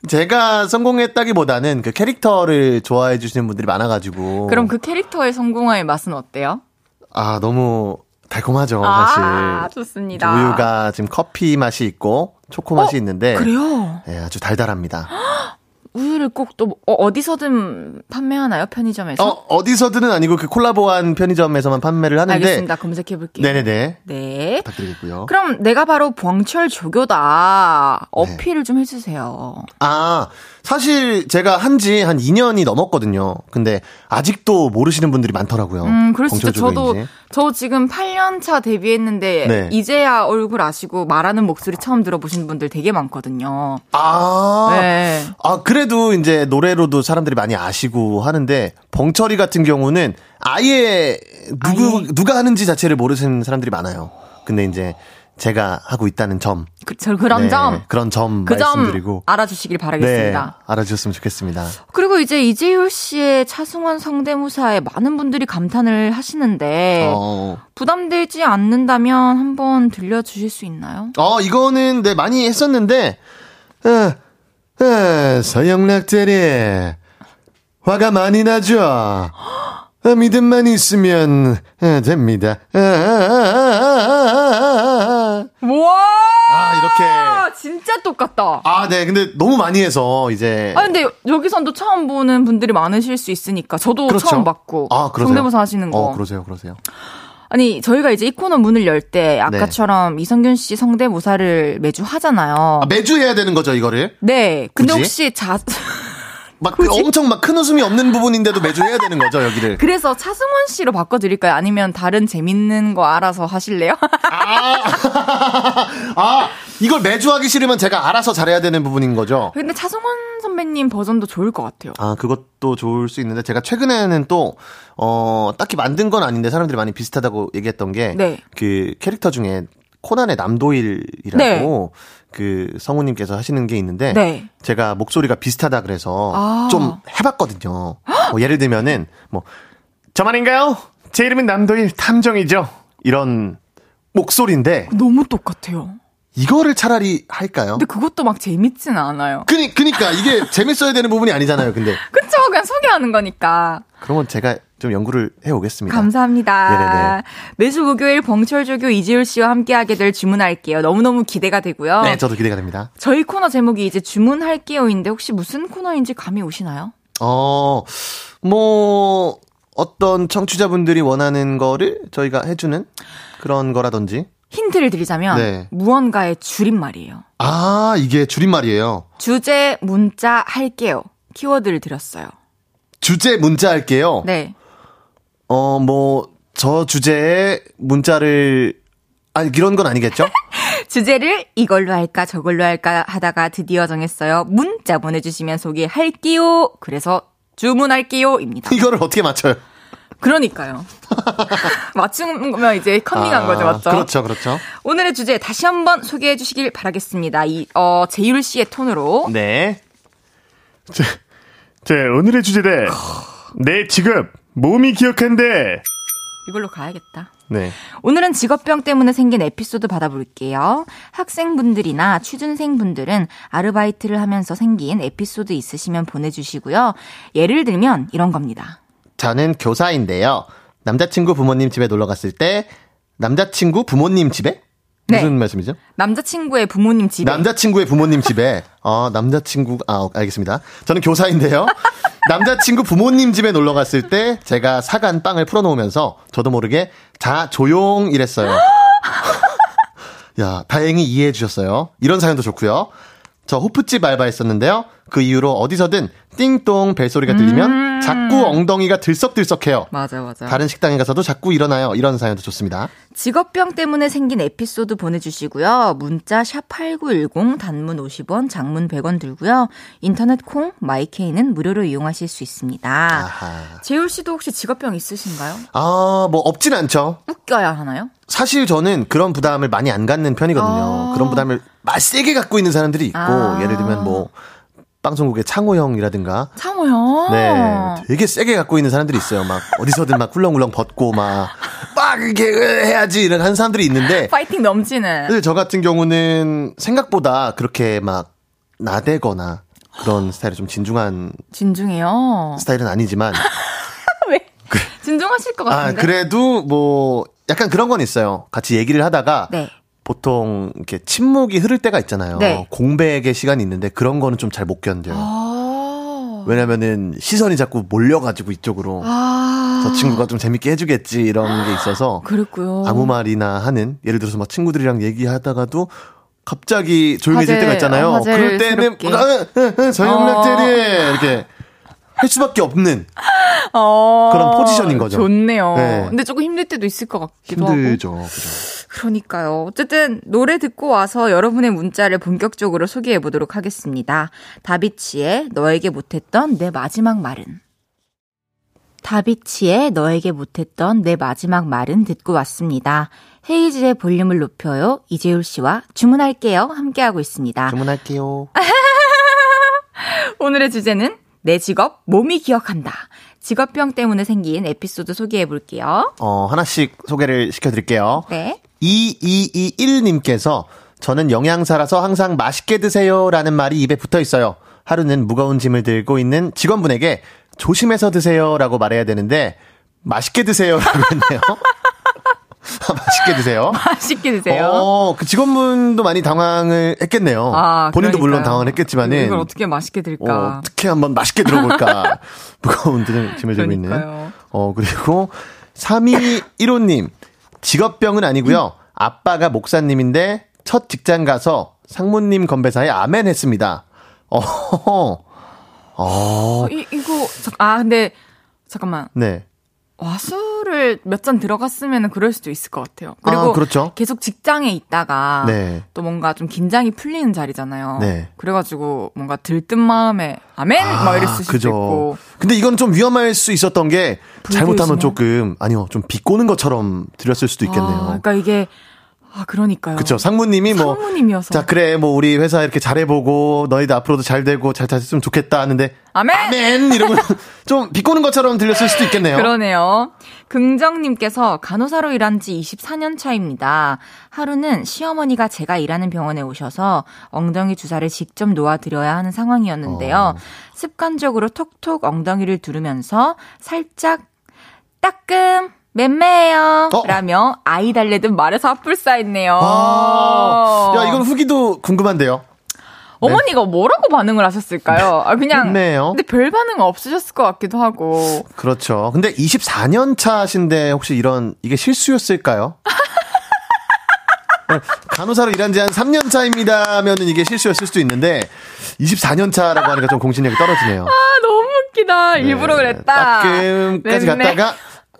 F: 제가 성공했다기보다는 그 캐릭터를 좋아해 주시는 분들이 많아가지고.
A: 그럼 그 캐릭터의 성공의 맛은 어때요?
F: 아, 너무 달콤하죠, 사실.
A: 아, 좋습니다.
F: 우유가 지금 커피 맛이 있고, 초코 맛이 있는데.
A: 그래요?
F: 네, 아주 달달합니다.
A: 우유를 꼭 또 어, 디서든 판매하나요? 편의점에서?
F: 어, 어디서든은 아니고 그 콜라보한 편의점에서만 판매를 하는데.
A: 알겠습니다. 검색해 볼게요.
F: 네네네.
A: 네.
F: 부탁드리겠고요.
A: 그럼 내가 바로 봉철 조교다. 어필을 좀 해주세요.
F: 아, 사실 제가 한지 한 2년이 넘었거든요. 근데 아직도 모르시는 분들이 많더라고요.
A: 음.
F: 봉철
A: 저도. 저 지금 8년 차 데뷔했는데,
F: 네.
A: 이제야 얼굴 아시고 말하는 목소리 처음 들어보신 분들 되게 많거든요.
F: 아.
A: 네.
F: 아, 그래도 이제 노래로도 사람들이 많이 아시고 하는데, 벙철이 같은 경우는 아예 누구,
A: 아예.
F: 누가 하는지 자체를 모르시는 사람들이 많아요. 근데 이제 제가 하고 있다는 점.
A: 그, 저 그런
F: 네,
A: 점.
F: 그런
A: 점그점
F: 말씀드리고.
A: 알아주시길
F: 네,
A: 바라겠습니다.
F: 알아주셨으면 좋겠습니다.
A: 그리고 이제 이재율 씨의 차승원 성대모사에 많은 분들이 감탄을 하시는데
F: 어.
A: 부담되지 않는다면 한번 들려주실 수 있나요?
F: 어, 이거는, 네, 많이 했었는데, 에, 에, 서영락 대리, 화가 많이 나죠? 아, 믿음만 있으면, 에, 됩니다. 아, 아, 아, 아, 아.
A: 우 와!
F: 아, 이렇게.
A: 아, 진짜 똑같다.
F: 아, 네, 근데 너무 많이 해서, 이제.
A: 아 근데 여기선도 처음 보는 분들이 많으실 수 있으니까 저도
F: 그렇죠.
A: 처음 봤고
F: 아, 그러세요?
A: 성대모사 하시는 거.
F: 어, 그러세요, 그러세요.
A: 아니 저희가 이제 이 코너 문을 열 때 아까처럼 이성균 씨 성대모사를 매주 하잖아요.
F: 아, 매주 해야 되는 거죠, 이거를?
A: 네. 근데
F: 굳이?
A: 혹시 자
F: 막, 그 엄청 막 큰 웃음이 없는 부분인데도 매주 해야 되는 거죠, 여기를.
A: 그래서 차승원 씨로 바꿔드릴까요? 아니면 다른 재밌는 거 알아서 하실래요?
F: 아, 아, 이걸 매주 하기 싫으면 제가 알아서 잘해야 되는 부분인 거죠?
A: 근데 차승원 선배님 버전도 좋을 것 같아요.
F: 아, 그것도 좋을 수 있는데, 제가 최근에는 또, 어, 딱히 만든 건 아닌데, 사람들이 많이 비슷하다고 얘기했던 게,
A: 네.
F: 그 캐릭터 중에 코난의 남도일이라고, 그 성우님께서 하시는 게 있는데,
A: 네.
F: 제가 목소리가 비슷하다 그래서
A: 아.
F: 좀 해봤거든요. 뭐 예를 들면은, 뭐, 저만인가요? 제 이름은 남도일 탐정이죠. 이런 목소리인데,
A: 너무 똑같아요.
F: 이거를 차라리 할까요?
A: 근데 그것도 막 재밌진 않아요.
F: 그니, 그니까, 이게 재밌어야 되는 부분이 아니잖아요, 근데.
A: 그쵸? 그냥 소개하는 거니까.
F: 그런 건 제가 좀 연구를 해오겠습니다.
A: 감사합니다.
F: 네네네.
A: 매주 목요일 벙철조교 이지율 씨와 함께하게 될 주문할게요. 너무너무 기대가 되고요.
F: 네, 저도 기대가 됩니다.
A: 저희 코너 제목이 이제 주문할게요인데 혹시 무슨 코너인지 감이 오시나요?
F: 어, 뭐, 어떤 청취자분들이 원하는 거를 저희가 해주는 그런 거라든지.
A: 힌트를 드리자면
F: 네.
A: 무언가의 줄임말이에요.
F: 아, 이게 줄임말이에요.
A: 주제 문자 할게요. 키워드를 드렸어요.
F: 주제 문자 할게요.
A: 네.
F: 어, 뭐, 저 주제에 문자를, 아니, 이런 건 아니겠죠?
A: 주제를 이걸로 할까 저걸로 할까 하다가 드디어 정했어요. 문자 보내주시면 소개할게요. 그래서 주문할게요입니다.
F: 이거를 어떻게 맞춰요?
A: 그러니까요. 맞춘 거면 이제 컨닝한
F: 아,
A: 거죠, 맞죠?
F: 그렇죠, 그렇죠.
A: 오늘의 주제 다시 한번 소개해 주시길 바라겠습니다. 이, 어, 제율 씨의 톤으로.
F: 네.
D: 자, 자, 오늘의 주제대. 내 직업, 몸이 기억한대.
A: 이걸로 가야겠다.
F: 네.
A: 오늘은 직업병 때문에 생긴 에피소드 받아볼게요. 학생분들이나 취준생분들은 아르바이트를 하면서 생긴 에피소드 있으시면 보내주시고요. 예를 들면 이런 겁니다.
F: 저는 교사인데요. 남자친구 부모님 집에 놀러 갔을 때, 남자친구 부모님 집에?
A: 네.
F: 무슨 말씀이죠?
A: 남자친구의 부모님 집에
F: 남자친구의 부모님 집에, 어, 남자친구, 아, 알겠습니다. 저는 교사인데요. 남자친구 부모님 집에 놀러 갔을 때, 제가 사간 빵을 풀어놓으면서, 저도 모르게, 자, 조용, 이랬어요. 야, 다행히 이해해 주셨어요. 이런 사연도 좋고요. 저 호프집 알바했었는데요. 그 이후로 어디서든 띵동 벨소리가 들리면
A: 음.
F: 자꾸 엉덩이가 들썩들썩해요.
A: 맞아, 맞아.
F: 다른 식당에 가서도 자꾸 일어나요. 이런 사연도 좋습니다.
A: 직업병 때문에 생긴 에피소드 보내주시고요. 문자 샵8910 단문 50원, 장문 100원 들고요. 인터넷 콩, 마이케이는 무료로 이용하실 수 있습니다.
F: 아하.
A: 재율 씨도 혹시 직업병 있으신가요?
F: 아, 뭐 없진 않죠.
A: 웃겨야 하나요?
F: 사실 저는 그런 부담을 많이 안 갖는 편이거든요.
A: 아.
F: 그런 부담을 막 세게 갖고 있는 사람들이 있고
A: 아.
F: 예를 들면 뭐 방송국의 창호 형이라든가
A: 창호요?
F: 네, 되게 세게 갖고 있는 사람들이 있어요. 막 어디서든 막 훌렁훌렁 벗고 막 막 이렇게 해야지 이런 한 사람들이 있는데
A: 파이팅 넘치는.
F: 근데 저 같은 경우는 생각보다 그렇게 막 나대거나 그런 스타일이 좀 진중한
A: 진중해요.
F: 스타일은 아니지만
A: 왜? 진중하실
F: 것아
A: 같은데.
F: 그래도 뭐 약간 그런 건 있어요. 같이 얘기를 하다가
A: 네.
F: 보통 이렇게 침묵이 흐를 때가 있잖아요.
A: 네.
F: 공백의 시간이 있는데 그런 거는 좀 잘 못 견뎌요.
A: 아.
F: 왜냐면은 시선이 자꾸 몰려가지고 이쪽으로
A: 아.
F: 저 친구가 좀 재밌게 해주겠지 이런 게 있어서
A: 그랬고요.
F: 아무 말이나 하는 예를 들어서 막 친구들이랑 얘기하다가도 갑자기 조용해질
A: 화제,
F: 때가 있잖아요.
A: 어, 화제를
F: 그럴 때는
A: 새롭게.
F: 아, 저영락들이 이렇게 할 수밖에 없는
A: 어,
F: 그런 포지션인 거죠.
A: 좋네요.
F: 네.
A: 근데 조금 힘들 때도 있을 것 같기도 하고.
F: 힘들죠.
A: 그러니까요. 어쨌든 노래 듣고 와서 여러분의 문자를 본격적으로 소개해 보도록 하겠습니다. 다비치의 너에게 못했던 내 마지막 말은 다비치의 너에게 못했던 내 마지막 말은 듣고 왔습니다. 헤이즈의 볼륨을 높여요. 이재율 씨와 주문할게요. 함께하고 있습니다.
F: 주문할게요.
A: 오늘의 주제는 내 직업 몸이 기억한다. 직업병 때문에 생긴 에피소드 소개해 볼게요.
F: 어, 하나씩 소개를 시켜드릴게요.
A: 네.
F: 2221님께서 저는 영양사라서 항상 맛있게 드세요 라는 말이 입에 붙어 있어요. 하루는 무거운 짐을 들고 있는 직원분에게 조심해서 드세요 라고 말해야 되는데 맛있게 드세요 라고 했네요. 맛있게 드세요.
A: 맛있게 드세요.
F: 어, 그 직원분도 많이 당황을 했겠네요.
A: 아,
F: 본인도 물론
A: 그러니까요.
F: 당황을 했겠지만은
A: 이걸 어떻게 맛있게 들까?
F: 어, 특히 한번 맛있게 들어볼까. 무거운 들- 짐을 들고 있는. 어, 그리고 3215님. 직업병은 아니고요. 아빠가 목사님인데 첫 직장 가서 상무님 건배사에 아멘 했습니다. 어, 어,
A: 어, 이, 이거, 잠- 아, 근데, 잠깐만.
F: 네.
A: 와수를 몇잔 들어갔으면 그럴 수도 있을 것 같아요. 그리고
F: 아, 그렇죠.
A: 계속 직장에 있다가
F: 네.
A: 또 뭔가 좀 긴장이 풀리는 자리잖아요.
F: 네.
A: 그래가지고 뭔가 들뜬 마음에 아멘 막 이랬을 수도 있고.
F: 근데 이건 좀 위험할 수 있었던 게 잘못하면. 조금 아니요 좀 비꼬는 것처럼 들렸을 수도 있겠네요.
A: 아, 그러니까 이게 아 그러니까요.
F: 그쵸 상무님이 뭐
A: 상무님이어서.
F: 자 그래 뭐 우리 회사 이렇게 잘해보고 너희들 앞으로도 잘 되고 잘 됐으면 좋겠다 하는데
A: 아멘.
F: 아멘 이러면 좀 비꼬는 것처럼 들렸을 수도 있겠네요.
A: 그러네요. 긍정님께서 간호사로 일한 지 24년 차입니다. 하루는 시어머니가 제가 일하는 병원에 오셔서 엉덩이 주사를 직접 놓아드려야 하는 상황이었는데요.
F: 어.
A: 습관적으로 톡톡 엉덩이를 두르면서 살짝 따끔 맴매해요.
F: 어?
A: 라며 아이 달래듯 핫불 쌓였네요.
F: 아, 야 이건 후기도 궁금한데요.
A: 어머니가 뭐라고 반응을 하셨을까요? 아, 그냥.
F: 맴매요?
A: 근데 별 반응 없으셨을 것 같기도 하고.
F: 그렇죠. 근데 24년 차신데 혹시 이런 이게 실수였을까요? 간호사로 일한 지 한 3년 차입니다면은 이게 실수였을 수도 있는데 24년 차라고 하니까 좀 공신력이 떨어지네요.
A: 아, 너무 웃기다. 일부러 그랬다.
F: 따끔까지. 갔다가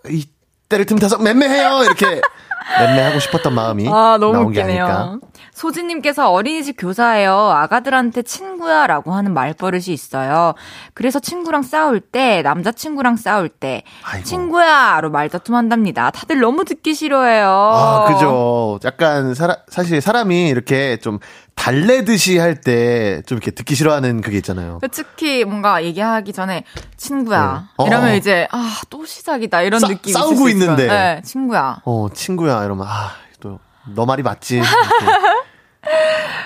F: 이 때를 틈타서 맴매해요 이렇게 맴매하고 싶었던 마음이
A: 아, 너무
F: 나온 게
A: 웃기네요.
F: 아닐까.
A: 소지님께서 어린이집 교사예요. 아가들한테 친구야 라고 하는 말버릇이 있어요. 그래서 친구랑 싸울 때, 남자친구랑 싸울 때,
F: 아이고.
A: 친구야로 말다툼 한답니다. 다들 너무 듣기 싫어해요.
F: 아, 그죠. 약간 사라, 사실 사람이 이렇게 좀 달래듯이 할 때 좀 이렇게 듣기 싫어하는 그게 있잖아요.
A: 특히 뭔가 얘기하기 전에 친구야
F: 네. 어.
A: 이러면 이제 아 또 시작이다 이런
F: 싸-
A: 느낌이
F: 싸우고 있는데.
A: 네, 친구야.
F: 어, 친구야 이러면 아, 또 너 말이 맞지. 이렇게.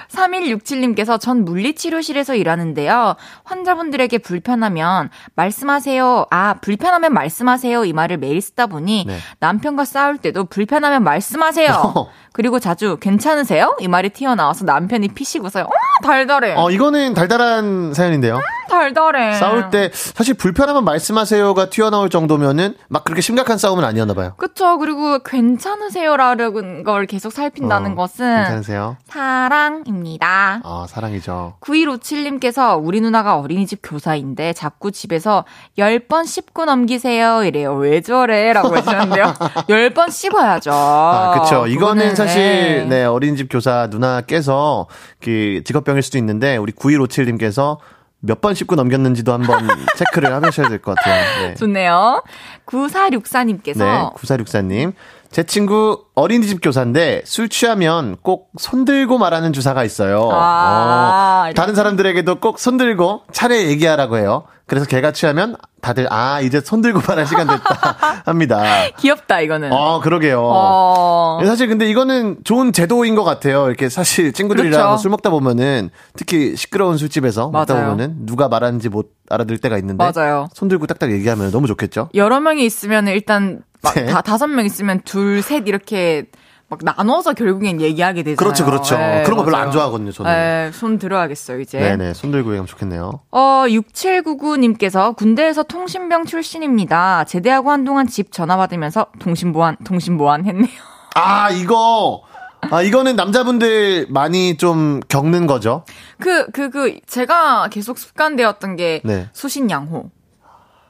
A: 3167님께서 전 물리치료실에서 일하는데요. 환자분들에게 불편하면 말씀하세요. 아, 불편하면 말씀하세요. 이 말을 매일 쓰다 보니
F: 네.
A: 남편과 싸울 때도 불편하면 말씀하세요.
F: 어.
A: 그리고 자주 괜찮으세요? 이 말이 튀어나와서 남편이 피시고서요. 어, 달달해.
F: 어, 이거는 달달한 사연인데요.
A: 달달해.
F: 싸울 때 사실 불편하면 말씀하세요가 튀어나올 정도면은 막 그렇게 심각한 싸움은 아니었나 봐요.
A: 그쵸. 그리고 괜찮으세요라는 걸 계속 살핀다는
F: 어,
A: 것은
F: 괜찮으세요?
A: 사랑입니다.
F: 아, 사랑이죠.
A: 9157님께서 우리 누나가 어린이집 교사인데 자꾸 집에서 10번 씹고 넘기세요. 이래요. 왜 저래? 라고 해주셨는데요. 10번 씹어야죠.
F: 아, 그쵸. 이거는 사실,
A: 네.
F: 네, 어린이집 교사 누나께서, 그, 직업병일 수도 있는데, 우리 9157님께서 몇 번 씹고 넘겼는지도 한번 체크를 하셔야 될 것 같아요. 네.
A: 좋네요. 9464님께서
F: 네, 9464님. 제 친구 어린이집 교사인데 술 취하면 꼭 손들고 말하는 주사가 있어요.
A: 아,
F: 어, 다른 사람들에게도 꼭 손들고 차례 얘기하라고 해요. 그래서 걔가 취하면 다들 아 이제 손들고 말할 시간 됐다 합니다.
A: 귀엽다, 이거는.
F: 어 그러게요.
A: 어.
F: 사실 근데 이거는 좋은 제도인 것 같아요. 이렇게 사실 친구들이랑
A: 그렇죠.
F: 술 먹다 보면은 특히 시끄러운 술집에서 먹다
A: 맞아요.
F: 보면은 누가 말하는지 못 알아들 때가 있는데
A: 맞아요.
F: 손 들고 딱딱 얘기하면 너무 좋겠죠.
A: 여러 명이 있으면 일단 막
F: 네.
A: 다, 다섯 명 있으면 둘, 셋 이렇게 막 나눠서 결국엔 얘기하게 되잖아요.
F: 그렇죠, 그렇죠.
A: 네,
F: 그런 거 별로 안
A: 맞아요.
F: 좋아하거든요, 저는.
A: 네, 손 들어야겠어요, 이제.
F: 네네, 손 들고 얘기하면 좋겠네요.
A: 어, 6799님께서 군대에서 통신병 출신입니다. 제대하고 한동안 집 전화 받으면서 통신보안, 통신보안 했네요.
F: 아, 이거, 아, 이거는 남자분들 많이 좀 겪는 거죠.
A: 그, 그, 그, 제가 계속 습관되었던 게
F: 네.
A: 수신양호.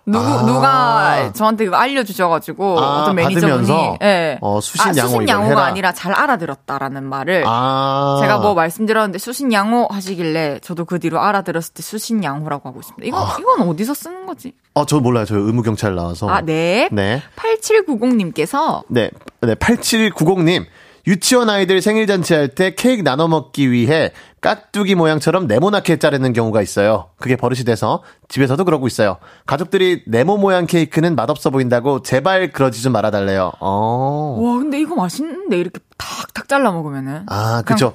A: 누구,
F: 아.
A: 누가 저한테 알려주셔가지고
F: 아,
A: 어떤 매니저분이? 예.
F: 어, 수신양호
A: 아, 수신양호가
F: 해라.
A: 아니라 잘 알아들었다라는 말을
F: 아.
A: 제가 뭐 말씀드렸는데 수신 양호 하시길래 저도 그 뒤로 알아들었을 때 수신 양호라고 하고 있습니다. 이건 이건 어디서 쓰는 거지?
F: 어, 저 몰라요. 저 의무 경찰 나와서.
A: 아, 네.
F: 네.
A: 8790님께서
F: 네. 네, 8790님. 유치원 아이들 생일 잔치할 때 케이크 나눠 먹기 위해 깍두기 모양처럼 네모나게 자르는 경우가 있어요. 그게 버릇이 돼서 집에서도 그러고 있어요. 가족들이 네모 모양 케이크는 맛없어 보인다고 제발 그러지 좀 말아달래요. 어.
A: 와 근데 이거 맛있는데 이렇게 탁탁 잘라 먹으면은
F: 아, 그죠.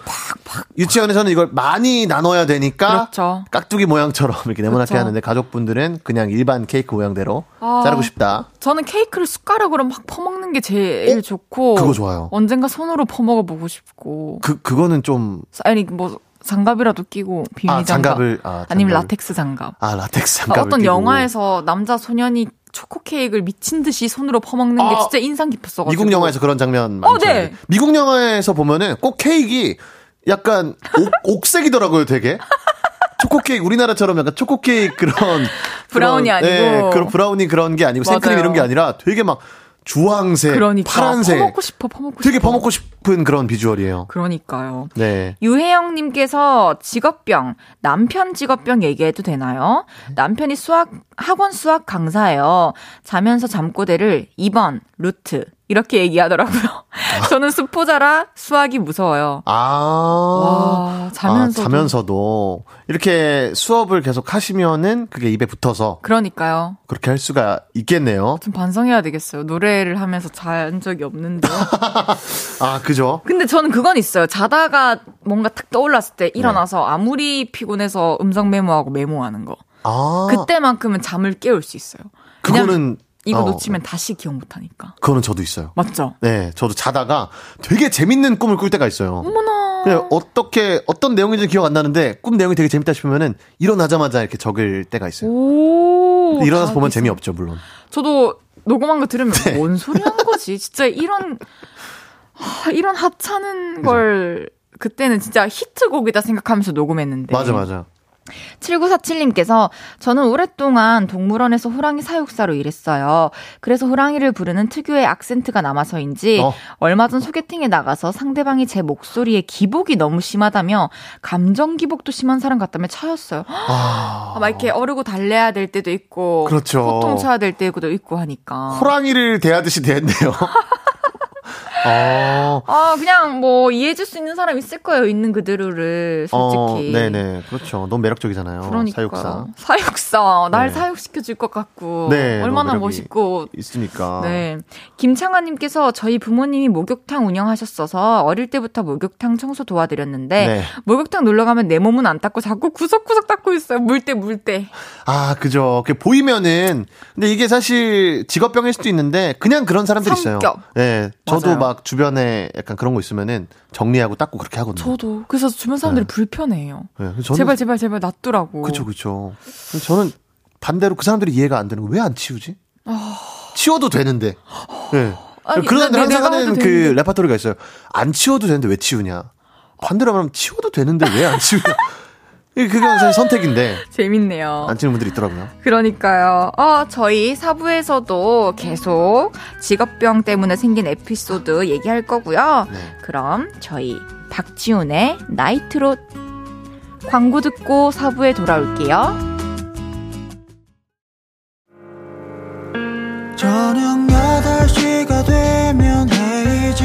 F: 유치원에서는 이걸 많이 나눠야 되니까
A: 그렇죠.
F: 깍두기 모양처럼 이렇게 네모나게
A: 그렇죠.
F: 하는데 가족분들은 그냥 일반 케이크 모양대로
A: 아.
F: 자르고 싶다.
A: 저는 케이크를 숟가락으로 막 퍼먹는 게 제일 좋고
F: 어? 그거 좋아요.
A: 언젠가 손으로 퍼먹어 보고 싶고
F: 그 그거는 좀
A: 아니 뭐 장갑이라도 끼고 비닐
F: 아,
A: 장갑
F: 장갑을 아,
A: 아니면
F: 장갑을.
A: 라텍스 장갑.
F: 아, 라텍스
A: 아,
F: 장갑을
A: 어떤
F: 끼고.
A: 영화에서 남자 소년이 초코 케이크를 미친 듯이 손으로 퍼먹는 게
F: 아,
A: 진짜 인상 깊었어가지고.
F: 미국 영화에서 그런 장면 많죠.
A: 어, 네.
F: 미국 영화에서 보면은 꼭 케이크 약간 옥, 옥색이더라고요, 되게. 초코 케이크 우리나라처럼 약간 초코 케이크 그런
A: 브라우니
F: 그런,
A: 아니고.
F: 네, 그런 브라우니 그런 게 아니고 생크림
A: 맞아요.
F: 이런 게 아니라 되게 막 주황색,
A: 그러니까
F: 파란색,
A: 퍼먹고 싶어 퍼먹고
F: 되게
A: 싶어.
F: 퍼먹고 싶은 그런 비주얼이에요.
A: 그러니까요.
F: 네.
A: 유혜영님께서 직업병, 남편 직업병 얘기해도 되나요? 남편이 수학, 학원 수학 강사예요. 자면서 잠꼬대를 2번, 루트. 이렇게 얘기하더라고요. 저는 수포자라 수학이 무서워요.
F: 아.
A: 와, 자면서도.
F: 아, 자면서도 이렇게 수업을 계속 하시면은 그게 입에 붙어서
A: 그러니까요.
F: 그렇게 할 수가 있겠네요.
A: 좀 반성해야 되겠어요. 노래를 하면서 잔 적이 없는데.
F: 아, 그죠?
A: 근데 저는 그건 있어요. 자다가 뭔가 탁 떠올랐을 때 일어나서 아무리 피곤해서 음성 메모하고 메모하는 거.
F: 아.
A: 그때만큼은 잠을 깨울 수 있어요.
F: 그거는
A: 이거
F: 어,
A: 놓치면 다시 기억 못 하니까.
F: 그거는 저도 있어요.
A: 맞죠?
F: 네, 저도 자다가 되게 재밌는 꿈을 꿀 때가 있어요.
A: 어머나.
F: 그냥 어떻게 어떤 내용인지 기억 안 나는데 꿈 내용이 되게 재밌다 싶으면은 일어나자마자 이렇게 적을 때가 있어요.
A: 오.
F: 일어나서 보면
A: 자기상.
F: 재미 없죠, 물론.
A: 저도 녹음한 거 들으면
F: 네.
A: 뭔 소리 하는 거지? 진짜 이런 하, 이런 하찮은 걸 그때는 진짜 히트곡이다 생각하면서 녹음했는데.
F: 맞아, 맞아.
A: 7947님께서 저는 오랫동안 동물원에서 호랑이 사육사로 일했어요. 그래서 호랑이를 부르는 특유의 악센트가 남아서인지
F: 어.
A: 얼마 전 소개팅에 나가서 상대방이 제 목소리에 기복이 너무 심하다며 감정 기복도 심한 사람 같다며 차였어요.
F: 아,
A: 막 이렇게 어르고 달래야 될 때도 있고
F: 그렇죠.
A: 호통 쳐야 될 때도 있고 하니까.
F: 호랑이를 대하듯이 대했네요. 어,
A: 아 그냥 뭐 이해해줄 수 있는 사람 있을 거예요. 있는 그대로를 솔직히.
F: 어, 네네. 그렇죠. 너무 매력적이잖아요.
A: 그러니까
F: 사육사.
A: 사육사. 날
F: 네.
A: 사육시켜 줄 것 같고
F: 네,
A: 얼마나 멋있고
F: 있으니까.
A: 네. 김창환님께서 저희 부모님이 목욕탕 운영하셨어서 어릴 때부터 목욕탕 청소 도와드렸는데
F: 네.
A: 목욕탕 놀러 가면 내 몸은 안 닦고 자꾸 구석구석 닦고 있어요. 물때 물 때.
F: 아, 그죠. 그 보이면은 근데 이게 사실 직업병일 수도 있는데 그냥 그런 사람들 있어요.
A: 성격.
F: 네, 저도
A: 맞아요.
F: 막 주변에 약간 그런 거 있으면은 정리하고 닦고 그렇게 하거든요.
G: 저도 그래서 주변 사람들이
F: 네.
G: 불편해해요.
F: 네, 저는
G: 제발 제발 제발 놔두라고.
F: 그쵸, 그쵸. 그래서 저는 반대로 그 사람들이 이해가 안 되는 거 왜 안 치우지? 치워도 되는데. 네.
G: 아. 아니,
F: 그런 사람들
G: 내-
F: 항상 하는 그
G: 되는데.
F: 레파토리가 있어요. 안 치워도 되는데 왜 치우냐. 반대로 말하면 치워도 되는데 왜 안 치우냐. 그게 사실 선택인데.
G: 재밌네요.
F: 안 치는 분들이 있더라고요.
A: 그러니까요. 어, 저희 사부에서도 계속 직업병 때문에 생긴 에피소드 얘기할 거고요.
F: 네.
A: 그럼 저희 박지훈의 나이트롯 광고 듣고 사부에 돌아올게요.
H: 저녁 8시가 되면 헤이즈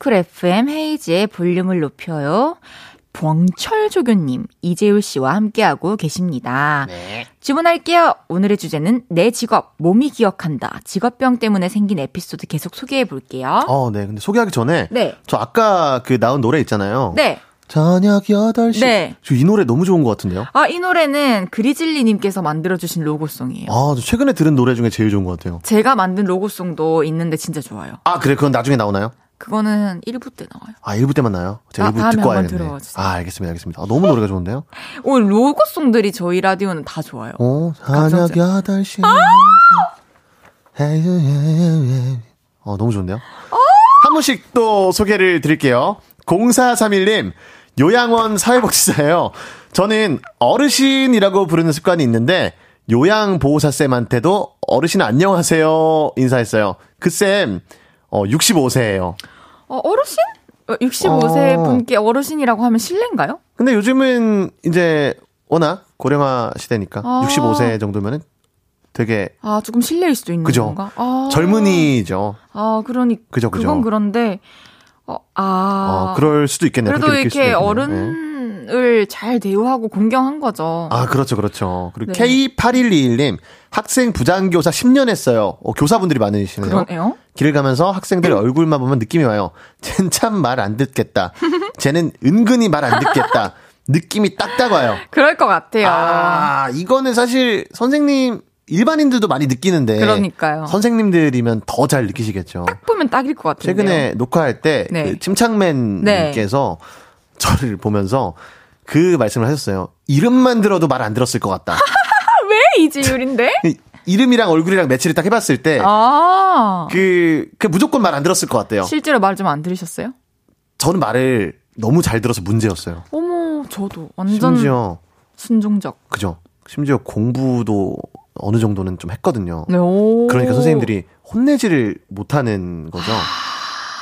A: 쿨 FM 헤이즈의 볼륨을 높여요. 봉철 조교님, 이재율 씨와 함께하고 계십니다. 주문할게요. 오늘의 주제는 내 직업, 몸이 기억한다. 직업병 때문에 생긴 에피소드 계속 소개해 볼게요.
F: 어, 네. 근데 소개하기 전에.
A: 네.
F: 저 아까 그 나온 노래 있잖아요.
A: 네.
F: 저녁 8시.
A: 네.
F: 저이 노래 너무 좋은 것 같은데요?
A: 아, 이 노래는 그리즐리님께서 만들어주신 로고송이에요.
F: 아, 저 최근에 들은 노래 중에 제일 좋은 것 같아요.
A: 제가 만든 로고송도 있는데 진짜 좋아요.
F: 아, 그래. 그건 나중에 나오나요?
A: 그거는 1부 때 나와요.
F: 아, 1부 때만 나요? 제가
A: 아,
F: 1부
A: 다음에
F: 듣고 와야겠네. 아, 알겠습니다. 알겠습니다. 아, 너무 노래가 좋은데요?
A: 오늘 로고송들이 저희 라디오는 다 좋아요.
F: 어. 저녁 8시.
A: 아!
F: 어, 너무 좋은데요? 한 분씩 또 소개를 드릴게요. 0431님, 요양원 사회복지사예요. 저는 어르신이라고 부르는 습관이 있는데, 요양보호사쌤한테도 어르신 안녕하세요 인사했어요. 그 쌤, 어, 65세예요.
A: 어, 어르신? 65세
F: 어.
A: 분께 어르신이라고 하면 실례인가요?
F: 근데 요즘은 이제 워낙 고령화 시대니까
A: 아.
F: 65세 정도면은 되게
A: 아, 조금 실례일 수도 있는
F: 그죠.
A: 건가? 아.
F: 젊은이죠.
A: 아, 그러니
F: 그죠, 그죠.
A: 그건 그런데 어, 아.
F: 어, 그럴 수도 있겠네요.
A: 그래도 이렇게
F: 있겠네 요. 네.
A: 어른을 잘 대우하고 공경한 거죠.
F: 아, 그렇죠, 그렇죠. 그리고
A: 네.
F: K8121님, 학생 부장교사 10년 했어요. 어, 교사분들이 많으시네요.
A: 그러네요.
F: 길을 가면서 학생들 얼굴만 보면 느낌이 와요. 쟨 참 말 안 듣겠다. 쟤는 은근히 말 안 듣겠다. 느낌이 딱딱 와요.
A: 그럴 것 같아요.
F: 아, 이거는 사실 선생님, 일반인들도 많이 느끼는데.
A: 그러니까요.
F: 선생님들이면 더 잘 느끼시겠죠.
A: 딱 보면 딱일 것 같은데요.
F: 최근에 녹화할 때
A: 네.
F: 그 침착맨님께서 저를 보면서 그 말씀을 하셨어요. 이름만 들어도 말 안 들었을 것 같다.
A: 왜 이지율인데?
F: 이- 이름이랑 얼굴이랑 매치를 딱 해봤을 때,
A: 아.
F: 그, 그 무조건 말 안 들었을 것 같아요.
A: 실제로 말 좀 안 들으셨어요?
F: 저는 말을 너무 잘 들어서 문제였어요.
A: 어머, 저도 완전
F: 심지어,
A: 순종적.
F: 그죠. 심지어 공부도 어느 정도는 좀 했거든요.
A: 네, 오.
F: 그러니까 선생님들이 혼내지를 못하는 거죠.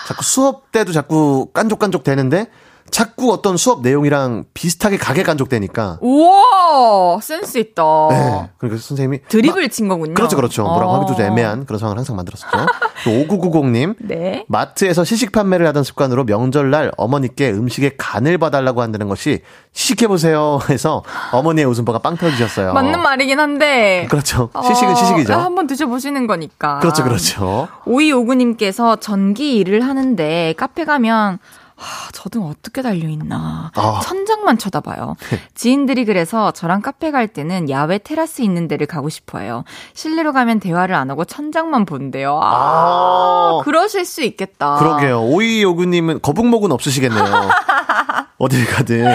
F: 자꾸 수업 때도 자꾸 깐족깐족 되는데, 자꾸 어떤 수업 내용이랑 비슷하게 가게 깐족되니까.
A: 우와, 센스 있다.
F: 네. 그러니까 선생님이.
A: 드립을 친 거군요.
F: 그렇죠, 그렇죠. 뭐라고
A: 어.
F: 하기도 좀 애매한 그런 상황을 항상 만들었었죠. 5990님.
A: 네.
F: 마트에서 시식 판매를 하던 습관으로 명절날 어머니께 음식에 간을 봐달라고 한다는 것이 시식해보세요 해서 어머니의 웃음보가 빵 터지셨어요.
A: 맞는 말이긴 한데.
F: 그렇죠. 시식은
A: 어,
F: 시식이죠.
A: 한번 드셔보시는 거니까.
F: 그렇죠, 그렇죠.
A: 오이오구님께서 전기 일을 하는데 카페 가면 하, 저등 어떻게 달려있나.
F: 아.
A: 천장만 쳐다봐요. 지인들이 그래서 저랑 카페 갈 때는 야외 테라스 있는 데를 가고 싶어 해요. 실내로 가면 대화를 안 하고 천장만 본대요. 아,
F: 아.
A: 그러실 수 있겠다.
F: 그러게요. 오이오구님은 거북목은 없으시겠네요. 어딜 가든.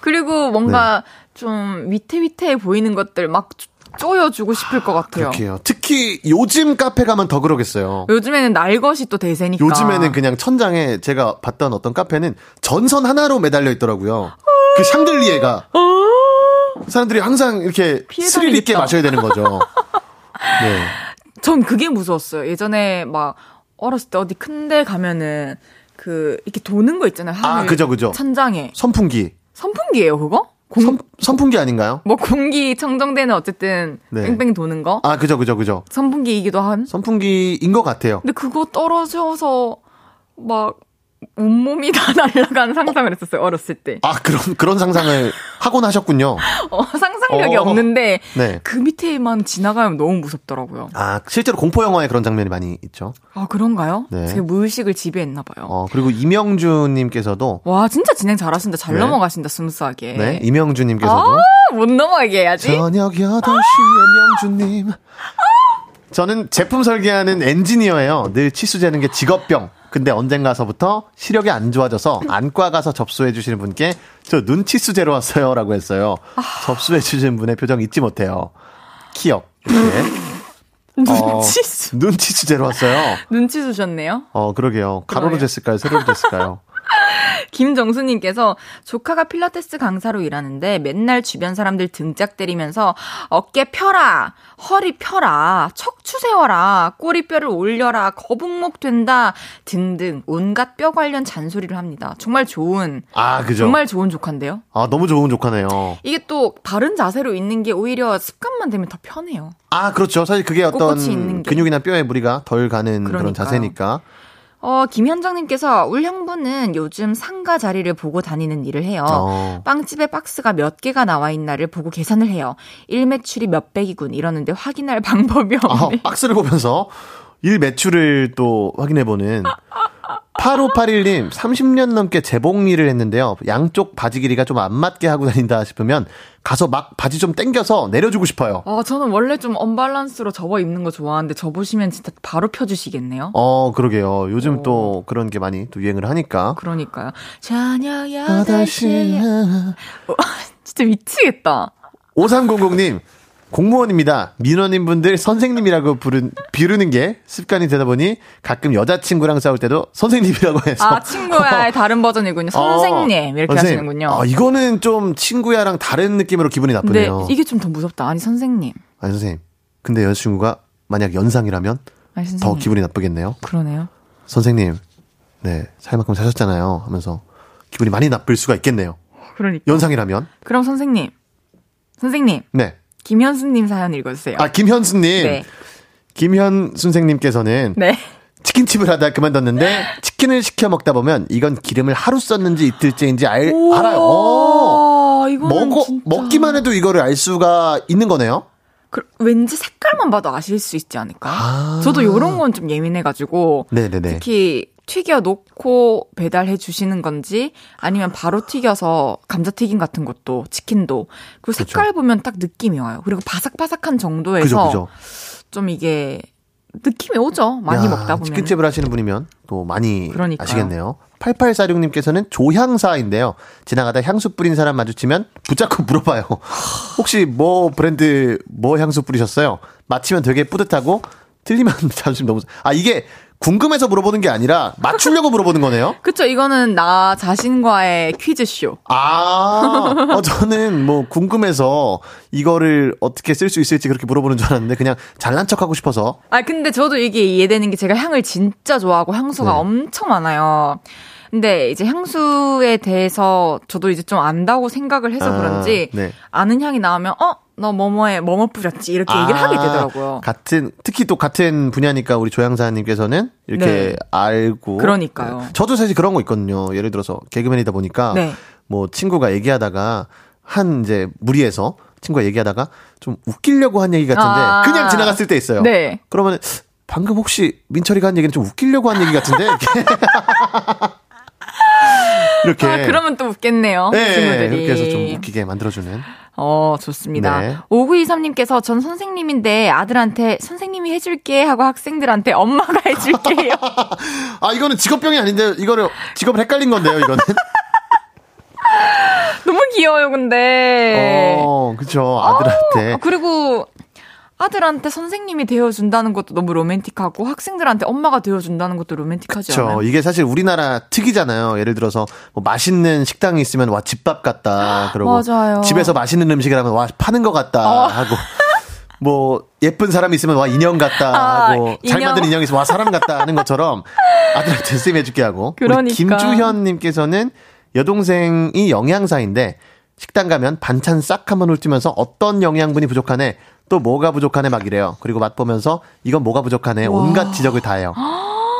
A: 그리고 뭔가
F: 네.
A: 좀 위태위태해 보이는 것들 막 쪼- 쪼여주고 싶을 것 같아요.
F: 그렇게요. 특히 요즘 카페 가면 더 그러겠어요.
A: 요즘에는 날 것이 또 대세니까.
F: 요즘에는 그냥 천장에 제가 봤던 어떤 카페는 전선 하나로 매달려 있더라고요. 그 샹들리에가. 사람들이 항상 이렇게 스릴 있게
A: 다니겠다.
F: 마셔야 되는 거죠. 네.
A: 전 그게 무서웠어요. 예전에 막 어렸을 때 어디 큰 데 가면은 그 이렇게 도는 거 있잖아요. 하늘
F: 아, 그죠, 그죠.
A: 천장에
F: 선풍기.
A: 선풍기예요, 그거? 공,
F: 선, 선풍기 아닌가요?
A: 뭐 공기 청정되는 어쨌든
F: 네.
A: 뺑뺑 도는 거.
F: 아, 그죠, 그죠, 그죠.
A: 선풍기이기도 한.
F: 선풍기인 것 같아요.
A: 근데 그거 떨어져서 막 온몸이 다 날아간 상상을 했었어요. 어렸을 때.
F: 아, 그런, 그런 상상을 하곤 하셨군요.
A: 어, 상상력이
F: 어.
A: 없는데
F: 네.
A: 그 밑에만 지나가면 너무 무섭더라고요.
F: 아, 실제로 공포영화에 그런 장면이 많이 있죠.
A: 아 그런가요?
F: 네.
A: 제 무의식을 지배했나 봐요.
F: 어, 그리고 이명주님께서도,
A: 와 진짜 진행 잘하신다. 잘
F: 네.
A: 넘어가신다 스무스하게.
F: 네, 이명주님께서도,
A: 아, 못 넘어가게 해야지.
F: 저녁 8시에 명주님. 저는 제품 설계하는 엔지니어예요. 늘 치수 재는 게 직업병. 근데 언젠가서부터 시력이 안 좋아져서 안과 가서 접수해 주시는 분께 저 눈 치수 재러 왔어요. 라고 했어요. 접수해 주시는 분의 표정 잊지 못해요. 키역. 이렇게. 어,
A: 눈치수.
F: 눈치수 재러 왔어요.
A: 눈치 주셨네요.
F: 어, 그러게요. 가로로. 쟀을까요? 세로로 쟀을까요?
A: 김정수님께서 조카가 필라테스 강사로 일하는데 맨날 주변 사람들 등짝 때리면서 어깨 펴라, 허리 펴라, 척추 세워라, 꼬리뼈를 올려라, 거북목 된다 등등 온갖 뼈 관련 잔소리를 합니다. 정말 좋은,
F: 아, 그죠.
A: 정말 좋은 조카인데요.
F: 아, 너무 좋은 조카네요.
A: 이게 또 바른 자세로 있는 게 오히려 습관만 되면 더 편해요.
F: 아, 그렇죠. 사실 그게 어떤. 근육이나 뼈에 무리가 덜 가는 그런
A: 그러니까요.
F: 자세니까.
A: 어, 김현정님께서 울 형부는 요즘 상가 자리를 보고 다니는 일을 해요.
F: 어.
A: 빵집에 박스가 몇 개가 나와 있나를 보고 계산을 해요. 일 매출이 몇 백이군 이러는데 확인할 방법이
F: 아,
A: 없네.
F: 박스를 보면서 일 매출을 또 확인해보는 8581님 30년 넘게 재봉 일을 했는데요. 양쪽 바지 길이가 좀 안 맞게 하고 다닌다 싶으면 가서 막 바지 좀 당겨서 내려주고 싶어요.
A: 어, 저는 원래 좀 언밸런스로 접어 입는 거 좋아하는데 접으시면 진짜 바로 펴주시겠네요.
F: 어, 그러게요. 요즘
A: 오.
F: 또 그런 게 많이 또 유행을 하니까.
A: 그러니까요. 저녁 8시에. 어, 진짜 미치겠다.
F: 5300님, 공무원입니다. 민원인 분들 선생님이라고 부른, 비르는 게 습관이 되다 보니 가끔 여자친구랑 싸울 때도 선생님이라고 해서.
A: 아, 친구야의 다른 버전이군요. 선생님. 이렇게
F: 어, 선생님.
A: 하시는군요.
F: 아, 이거는 좀 친구야랑 다른 느낌으로 기분이 나쁘네요.
A: 이게 좀 더 무섭다. 아니, 선생님.
F: 아니, 선생님. 근데 여자친구가 만약 연상이라면
A: 아니, 선생님.
F: 더 기분이 나쁘겠네요.
A: 그러네요.
F: 선생님, 네, 살 만큼 사셨잖아요. 하면서 기분이 많이 나쁠 수가 있겠네요.
A: 그러니까.
F: 연상이라면.
A: 그럼 선생님. 선생님.
F: 네.
A: 김현수님 사연 읽어주세요.
F: 아, 김현수님.
A: 네.
F: 김현 선생님께서는
A: 네.
F: 치킨집을 하다 그만뒀는데 치킨을 시켜 먹다 보면 이건 기름을 하루 썼는지 이틀째인지 알, 알아요.
A: 이거는
F: 먹어,
A: 진짜.
F: 먹기만 해도 이거를 알 수가 있는 거네요.
A: 그, 왠지 색깔만 봐도 아실 수 있지 않을까?
F: 아.
A: 저도 요런 건 좀 예민해가지고.
F: 네네네.
A: 특히 튀겨 놓고 배달해 주시는 건지 아니면 바로 튀겨서 감자튀김 같은 것도 치킨도 그 색깔 보면 딱 느낌이 와요. 그리고 바삭바삭한 정도에서
F: 그죠, 그죠.
A: 좀 이게 느낌이 오죠. 많이
F: 야,
A: 먹다 보면.
F: 치킨집을 하시는 분이면 또 많이
A: 그러니까요.
F: 아시겠네요. 8846님께서는 조향사인데요. 지나가다 향수 뿌린 사람 마주치면 붙잡고 물어봐요. 혹시 뭐 브랜드 뭐 향수 뿌리셨어요? 맞히면 되게 뿌듯하고 틀리면 자존심 너무 아 이게 궁금해서 물어보는 게 아니라 맞추려고 물어보는 거네요.
A: 그쵸, 이거는 나 자신과의 퀴즈쇼.
F: 아, 어, 저는 뭐 궁금해서 이거를 어떻게 쓸 수 있을지 그렇게 물어보는 줄 알았는데 그냥 잘난 척 하고 싶어서
A: 아, 근데 저도 이게 이해되는 게 제가 향을 진짜 좋아하고 향수가
F: 네.
A: 엄청 많아요. 근데 이제 향수에 대해서 저도 이제 좀 안다고 생각을 해서
F: 아,
A: 그런지
F: 네.
A: 아는 향이 나오면 어? 너 뭐뭐에 뭐뭐 뿌렸지 이렇게 얘기를 하게 되더라고요.
F: 아, 같은 특히 또 같은 분야니까 우리 조향사님께서는 이렇게
A: 네.
F: 알고
A: 그러니까요.
F: 네. 저도 사실 그런 거 있거든요. 예를 들어서 개그맨이다 보니까
A: 네.
F: 뭐 친구가 얘기하다가 한 이제 무리해서 친구가 얘기하다가 좀 웃기려고 한 얘기 같은데
A: 아.
F: 그냥 지나갔을 때 있어요.
A: 네.
F: 그러면 방금 혹시 민철이가 한 얘기는 좀 웃기려고 한 얘기 같은데 이렇게
A: 아, 그러면 또 웃겠네요.
F: 네,
A: 친구들이.
F: 이렇게 해서 좀 웃기게 만들어주는
A: 어, 좋습니다.
F: 네.
A: 5923님께서 전 선생님인데 아들한테 선생님이 해줄게 하고 학생들한테 엄마가 해줄게요.
F: 아 이거는 직업병이 아닌데 이거를 직업을 헷갈린 건데요 이거는
A: 너무 귀여워요, 근데.
F: 어 그쵸 아들한테
A: 아, 그리고 아들한테 선생님이 되어준다는 것도 너무 로맨틱하고 학생들한테 엄마가 되어준다는 것도 로맨틱하지
F: 그쵸
A: 않아요?
F: 이게 사실 우리나라 특이잖아요 예를 들어서 뭐 맛있는 식당이 있으면 와 집밥 같다 그러고
A: 맞아요. 어.
F: 집에서 맛있는 음식을 하면 와 파는 것 같다 하고 뭐 예쁜 사람이 있으면 와 인형 같다
A: 아,
F: 하고 잘
A: 인형.
F: 만든 인형이 있으면 와 사람 같다 하는 것처럼 아들한테 쌤 해줄게 하고
A: 그러니까.
F: 김주현 님께서는 여동생이 영양사인데 식당 가면 반찬 싹 한번 훑으면서 어떤 영양분이 부족하네 또 뭐가 부족하네 막 이래요 그리고 맛보면서 이건 뭐가 부족하네 온갖 지적을 다 해요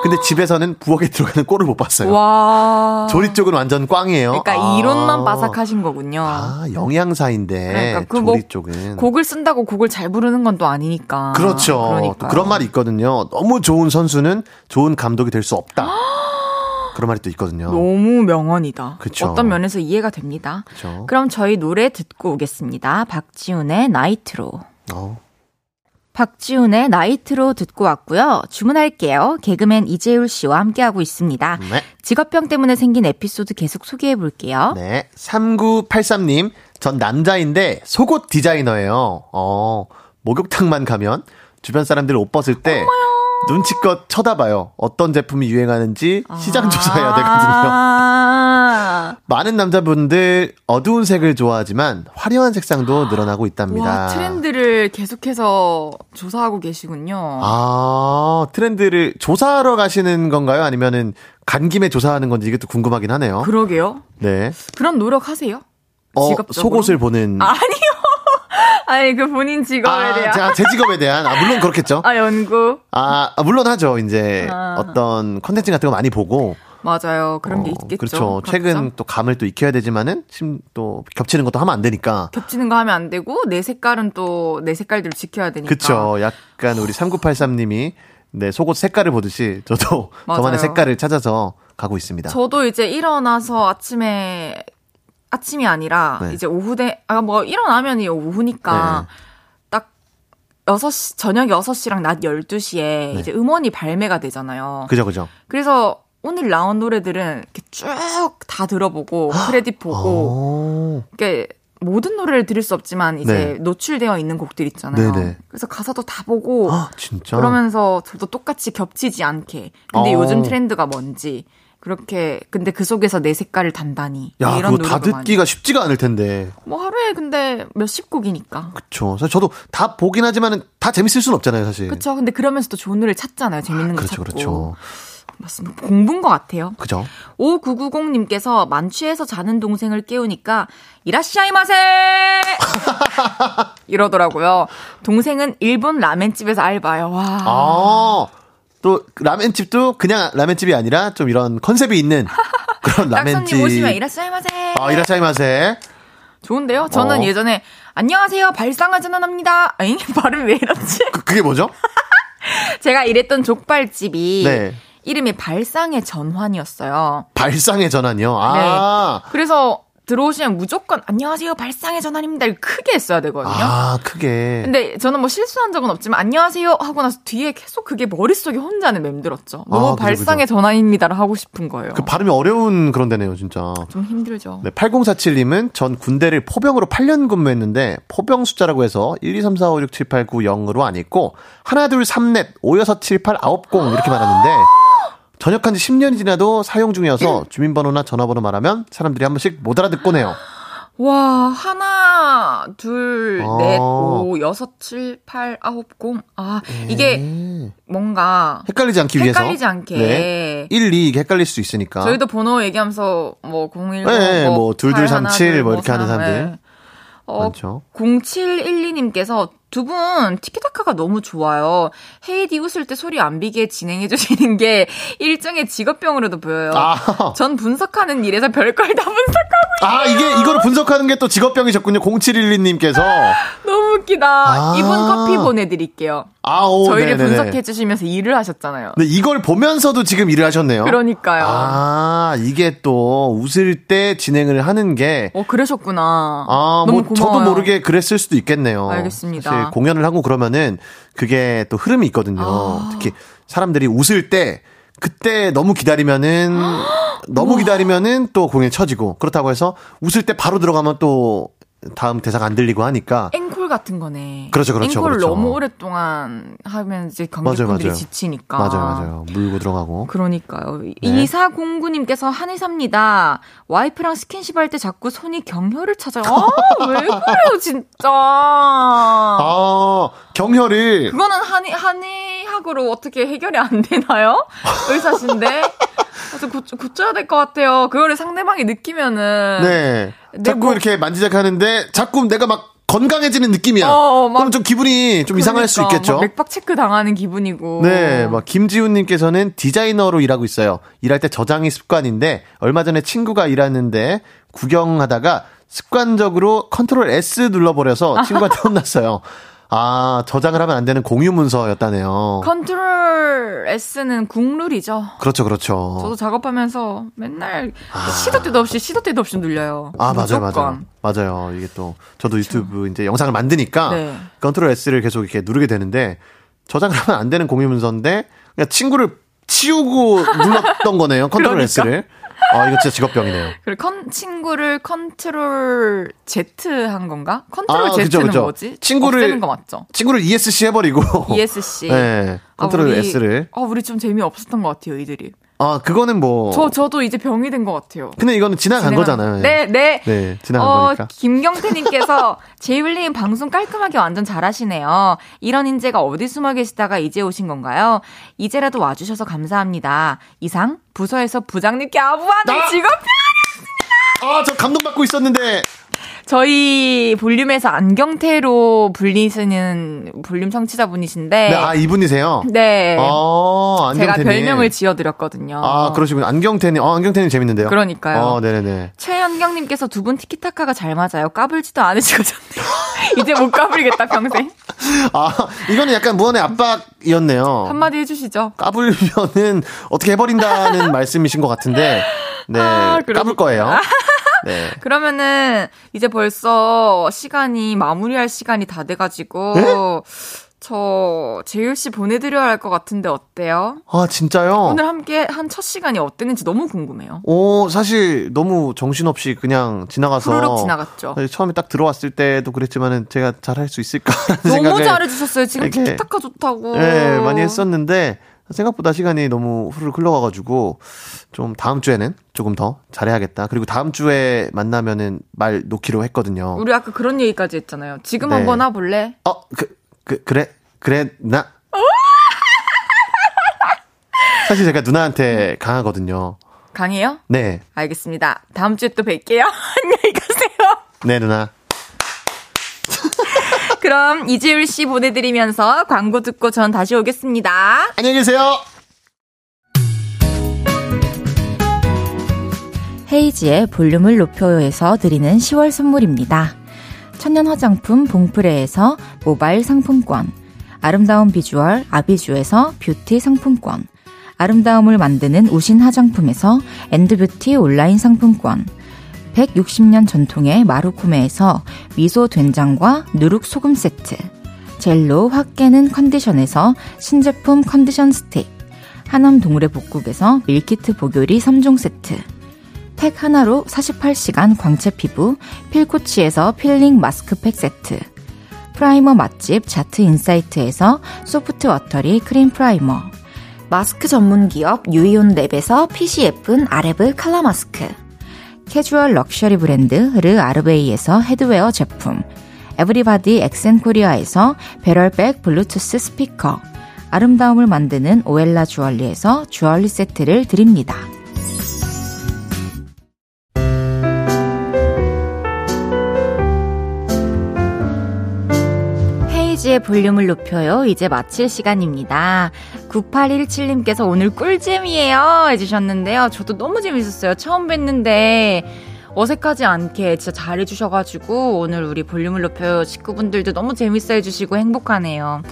F: 근데 집에서는 부엌에 들어가는 꼴을 못 봤어요.
A: 와.
F: 조리 쪽은 완전 꽝이에요.
A: 그러니까
F: 아.
A: 이론만 바삭하신 거군요.
F: 아, 영양사인데
A: 그러니까 그
F: 조리
A: 뭐
F: 쪽은
A: 곡을 쓴다고 곡을 잘 부르는 건 또 아니니까.
F: 그렇죠. 또
A: 그러니까요.
F: 그런 말이 있거든요. 너무 좋은 선수는 좋은 감독이 될 수 없다. 그런 말이 또 있거든요.
A: 너무 명언이다.
F: 그쵸.
A: 어떤 면에서 이해가 됩니다.
F: 그쵸.
A: 그럼 저희 노래 듣고 오겠습니다. 박지훈의 나이트로.
F: 어.
I: 박지훈의 나이트로 듣고 왔고요. 주문할게요. 개그맨 이재율 씨와 함께하고 있습니다.
F: 네.
I: 직업병 때문에 생긴 에피소드 계속 소개해 볼게요.
F: 네. 3983님, 전 남자인데 속옷 디자이너예요. 어, 목욕탕만 가면 주변 사람들 옷 벗을 때 눈치껏 쳐다봐요. 어떤 제품이 유행하는지 시장 조사해야 되거든요.
A: 아.
F: 많은 남자분들 어두운 색을 좋아하지만 화려한 색상도 늘어나고 있답니다.
A: 와, 트렌드를 계속해서 조사하고 계시군요.
F: 아, 트렌드를 조사하러 가시는 건가요? 아니면은 간 김에 조사하는 건지 또 궁금하긴 하네요.
A: 그러게요.
F: 네.
A: 그런 노력 하세요?
F: 어,
A: 직업적으로?
F: 속옷을 보는.
A: 아니요. 아니, 그 본인 직업에
F: 아,
A: 대한.
F: 제가 제 직업에 대한, 아, 물론 그렇겠죠.
A: 아, 연구.
F: 아, 아, 물론 하죠. 이제
A: 아.
F: 어떤 컨텐츠 같은 거 많이 보고.
A: 맞아요. 그런 게
F: 어,
A: 있겠죠.
F: 그렇죠.
A: 각자.
F: 최근 또 감을 또 익혀야 되지만은 심, 또 겹치는 것도 하면 안 되니까.
A: 겹치는 거 하면 안 되고, 내 색깔은 또 내 색깔대로 지켜야 되니까.
F: 그쵸. 약간 우리 3983님이 네, 속옷 색깔을 보듯이 저도
A: 맞아요.
F: 저만의 색깔을 찾아서 가고 있습니다.
A: 저도 이제 일어나서 아침에 아침이 아니라
F: 네.
A: 이제 오후 돼, 아, 뭐 일어나면 이 오후니까
F: 네.
A: 딱 6시, 저녁 6시랑 낮 12시에
F: 네.
A: 이제 음원이 발매가 되잖아요.
F: 그죠, 그죠.
A: 그래서 오늘 나온 노래들은 이렇게 쭉 다 들어보고 크레딧 보고
F: 오.
A: 이렇게 모든 노래를 들을 수 없지만 이제
F: 네.
A: 노출되어 있는 곡들 있잖아요.
F: 네네.
A: 그래서 가사도 다 보고
F: 아.
A: 그러면서 저도 똑같이 겹치지 않게. 근데
F: 어.
A: 요즘 트렌드가 뭔지 그렇게 근데 그 속에서 내 색깔을 단단히
F: 야,
A: 이런
F: 그거 다
A: 노력을 많이.
F: 듣기가 쉽지가 않을 텐데.
A: 뭐 하루에 근데 몇십 곡이니까.
F: 그쵸. 사실 저도 다 보긴 하지만은 다 재밌을 수는 없잖아요, 사실.
A: 그렇죠. 근데 그러면서 또 좋은 노래를 찾잖아요. 재밌는 거
F: 그렇죠,
A: 찾고.
F: 그렇죠.
A: 맞습니다. 공부인 것 같아요.
F: 그죠.
A: 5990님께서 만취해서 자는 동생을 깨우니까 이라시아이 마세 이러더라고요. 동생은 일본 라멘집에서 알바요. 와.
F: 아, 또 라멘집도 그냥 라멘집이 아니라 좀 이런 컨셉이 있는 그런 라멘집.
A: 딱손님 오시면 이라시아이 마세.
F: 아, 이라차이마세.
A: 좋은데요? 저는
F: 어.
A: 예전에 안녕하세요 발상을 전환합니다. 아니 발음이 왜 이렇지?
F: 그, 그게 뭐죠?
A: 제가 일했던 족발집이
F: 네.
A: 이름이 발상의 전환이었어요.
F: 발상의 전환이요. 아.
A: 그래서 들어오시면 무조건 안녕하세요 발상의 전환입니다. 크게 했어야 되거든요.
F: 아, 크게.
A: 근데 저는 뭐 실수한 적은 없지만 안녕하세요 하고 나서 뒤에 계속 그게 머릿속에 혼자는 맴들었죠. 너무
F: 아, 그죠,
A: 발상의 전환입니다를 하고 싶은 거예요.
F: 그 발음이 어려운 그런 데네요, 진짜.
A: 좀 힘들죠.
F: 네, 8047님은 전 군대를 포병으로 8년 근무했는데 포병 숫자라고 해서 1, 2, 3, 4, 5, 6, 7, 8, 9, 0으로 안 있고 하나, 둘, 3, 넷, 5, 6, 7, 8, 9, 0 이렇게 말하는데 전역한 지 10년이 지나도 사용 중이어서 주민번호나 전화번호 말하면 사람들이 한 번씩 못 알아듣곤 해요.
A: 와 하나 둘
F: 어.
A: 넷오 여섯 칠 팔 아홉 공 아 이게
F: 음.
A: 뭔가
F: 헷갈리지 않기 위해서.
A: 헷갈리지 않게.
F: 네. 1, 2 이게 헷갈릴 수 있으니까.
A: 저희도 번호 얘기하면서 뭐 010,
F: 네, 뭐
A: 8,
F: 칠뭐
A: 둘,
F: 이렇게 하는
A: 삼,
F: 사람들.
A: 네. 어,
F: 많죠.
A: 0712님께서 두 분 티키타카가 너무 좋아요. 헤이디 웃을 때 소리 안 비게 진행해 주시는 게 일종의 직업병으로도 보여요.
F: 아.
A: 전 분석하는 일에서 별걸 다 분석하고
F: 아, 이게, 이거를 분석하는 게 또 직업병이셨군요. 0712님께서.
A: 너무 웃기다.
F: 아.
A: 이분 커피 보내 드릴게요.
F: 아, 오,
A: 저희를
F: 네네네.
A: 분석해 주시면서 일을 하셨잖아요.
F: 근데 이걸 보면서도 지금 일을 하셨네요.
A: 그러니까요.
F: 아, 이게 또 웃을 때 진행을 하는 게
A: 어 그러셨구나.
F: 아,
A: 너무
F: 뭐 저도
A: 고마워요.
F: 모르게 그랬을 수도 있겠네요.
A: 알겠습니다.
F: 사실 공연을 하고 그러면은 그게 또 흐름이 있거든요.
A: 아.
F: 특히 사람들이 웃을 때 그때 너무 기다리면은 너무 기다리면은 또 공연 쳐지고 그렇다고 해서 웃을 때 바로 들어가면 또 다음 대사가 안 들리고 하니까
A: 앵콜 같은 거네.
F: 그렇죠, 그렇죠,
A: 앵콜을
F: 그렇죠.
A: 너무 오랫동안 하면 이제
F: 맞아요,
A: 관객분들이
F: 맞아요.
A: 지치니까.
F: 맞아요, 맞아요. 물고 들어가고.
A: 그러니까요.
F: 네.
A: 이사공구님께서 한의사입니다. 와이프랑 스킨십 할 때 자꾸 손이 경혈을 찾아요. 아, 왜 그래요, 진짜.
F: 아, 경혈을
A: 그거는 한의, 한의학으로 어떻게 해결이 안 되나요? 의사신데. 그래서 고, 고쳐 야 될 것 같아요. 그거를 상대방이 느끼면은.
F: 네.
A: 내
F: 자꾸
A: 뭐-
F: 이렇게 만지작 하는데 자꾸 내가 막 건강해지는 느낌이야.
G: 어, 막-
F: 그럼 좀 기분이 좀 이상할 수
G: 그러니까
F: 있겠죠.
G: 막 맥박 체크 당하는 기분이고.
F: 네, 막 김지훈님께서는 디자이너로 일하고 있어요. 일할 때 저장이 습관인데 얼마 전에 친구가 일하는데 구경하다가 습관적으로 컨트롤 S 눌러버려서 친구한테 혼났어요. 아, 저장을 하면 안 되는 공유 문서였다네요.
G: 컨트롤 S는 국룰이죠.
F: 그렇죠, 그렇죠.
G: 저도 작업하면서 맨날 시도 때도 없이 시도 때도 없이 눌려요.
F: 아, 맞아요,
G: 무조건.
F: 맞아요. 맞아요. 이게 또, 저도 유튜브 이제 영상을 만드니까,
G: 네.
F: 컨트롤 S를 계속 이렇게 누르게 되는데, 저장을 하면 안 되는 공유 문서인데, 그냥 친구를 치우고 눌렀던 거네요, 컨트롤
G: 그러니까.
F: S를. 아, 이거 진짜 직업병이네요.
G: 그리고 컨, 친구를 컨트롤 Z 한 건가? 컨트롤
F: 아,
G: Z는
F: 그죠.
G: 뭐지?
F: 친구를-
G: 없애는 거 맞죠?
F: 친구를 ESC 해버리고.
G: ESC.
F: 네. 컨트롤
G: 아, 우리-
F: S를.
G: 아, 우리 좀 재미없었던 것 같아요, 이들이.
F: 아, 그거는 뭐.
G: 저, 저도 이제 병이 된 것 같아요.
F: 근데 이거는 지나간
G: 진행한-
F: 거잖아요.
G: 네, 네.
F: 네, 지나간
G: 어,
F: 거니까.
G: 김경태님께서 재율님 방송 깔끔하게 완전 잘하시네요. 이런 인재가 어디 숨어 계시다가 이제 오신 건가요? 이제라도 와주셔서 감사합니다. 이상 부서에서 부장님께 아부하는
F: 나-
G: 직업
F: 아, 저 감동받고 있었는데.
G: 저희 볼륨에서 안경태로 불리시는 볼륨 청취자분이신데
F: 네, 아, 이분이세요?
G: 네.
F: 아,
G: 제가. 별명을 지어드렸거든요.
F: 아, 그러시군요. 안경태님. 어, 안경태님 재밌는데요?
G: 그러니까요.
F: 어, 네네네.
G: 최현경님께서 두 분 티키타카가 잘 맞아요. 까불지도 않으시고 좋네요. 이제 못 까불겠다 평생.
F: 아, 이거는 약간 무언의 압박이었네요.
G: 한마디 해주시죠.
F: 까불면은 어떻게 해버린다는 말씀이신 것 같은데, 네.
G: 아,
F: 까불 거예요. 네.
G: 그러면은 이제 벌써 시간이 마무리할 시간이 다 돼가지고
F: 네?
G: 저 재율 씨 보내드려야 할 것 같은데 어때요?
F: 아, 진짜요?
G: 오늘 함께 한 첫 시간이 어땠는지 너무 궁금해요.
F: 오, 사실 너무 정신없이 그냥 지나가서.
G: 후루룩 지나갔죠.
F: 처음에 딱 들어왔을 때도 그랬지만은 제가 잘할 수 있을까라는
G: 너무. 잘해주셨어요. 지금 티키타카 좋다고.
F: 네, 많이 했었는데 생각보다 시간이 너무 후루룩 흘러가가지고 좀 다음 주에는 조금 더 잘해야겠다. 그리고 다음 주에 만나면은 말 놓기로 했거든요.
G: 우리 아까 그런 얘기까지 했잖아요. 지금
F: 네.
G: 한번 해볼래?
F: 어, 그, 그, 그래, 그래, 나. 사실 제가 누나한테 강하거든요.
G: 강해요?
F: 네,
G: 알겠습니다. 다음 주에 또 뵐게요. 안녕히 가세요.
F: 네, 누나.
G: 그럼 이지율 씨 보내드리면서 광고 듣고 전 다시 오겠습니다.
F: 안녕히 계세요!
A: 헤이지의 볼륨을 높여요에서 드리는 10월 선물입니다. 천연 화장품 봉프레에서 모바일 상품권, 아름다운 비주얼 아비주에서 뷰티 상품권, 아름다움을 만드는 우신 화장품에서 엔드뷰티 온라인 상품권, 160년 전통의 마루코메에서 미소 된장과 누룩 소금 세트, 젤로 확 깨는 컨디션에서 신제품 컨디션 스틱, 하남 동물의 복국에서 밀키트 보교리 3종 세트, 팩 하나로 48시간 광채 피부 필코치에서 필링 마스크팩 세트 프라이머 맛집 자트 인사이트에서 소프트 워터리 크림 프라이머 마스크 전문 기업 유이온 랩에서 핏이 예쁜 아레브 칼라 마스크 캐주얼 럭셔리 브랜드 르 아르베이에서 headwear 제품 에브리바디 엑센코리아에서 배럴백 블루투스 스피커 아름다움을 만드는 오엘라 주얼리에서 주얼리 세트를 드립니다. 헤이지의 볼륨을 높여요. 이제 마칠 시간입니다. 9817님께서 오늘 꿀잼이에요. 해주셨는데요. 저도 너무 재밌었어요. 처음 뵀는데 어색하지 않게 진짜 잘해주셔가지고 오늘 우리 볼륨을 높여요. 식구분들도 너무 재밌어 해주시고 행복하네요.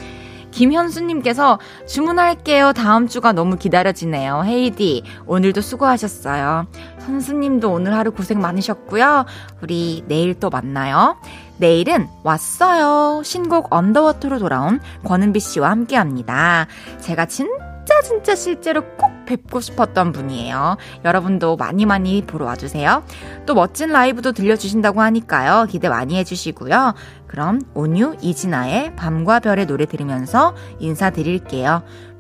A: 김현수님께서 주문할게요. 다음 주가 너무 기다려지네요. 헤이디, 오늘도 수고하셨어요. 현수님도 오늘 하루 고생 많으셨고요. 우리 내일 또 만나요. 내일은 왔어요. 신곡 언더워터로 돌아온 권은비 씨와 함께 합니다. 제가 진짜 진짜 실제로 꼭 뵙고 싶었던 분이에요. 여러분도 많이 많이 보러 와주세요. 또 멋진 라이브도 들려주신다고 하니까요. 기대 많이 해주시고요. 그럼 온유 이진아의 밤과 별의 노래 들으면서 인사드릴게요.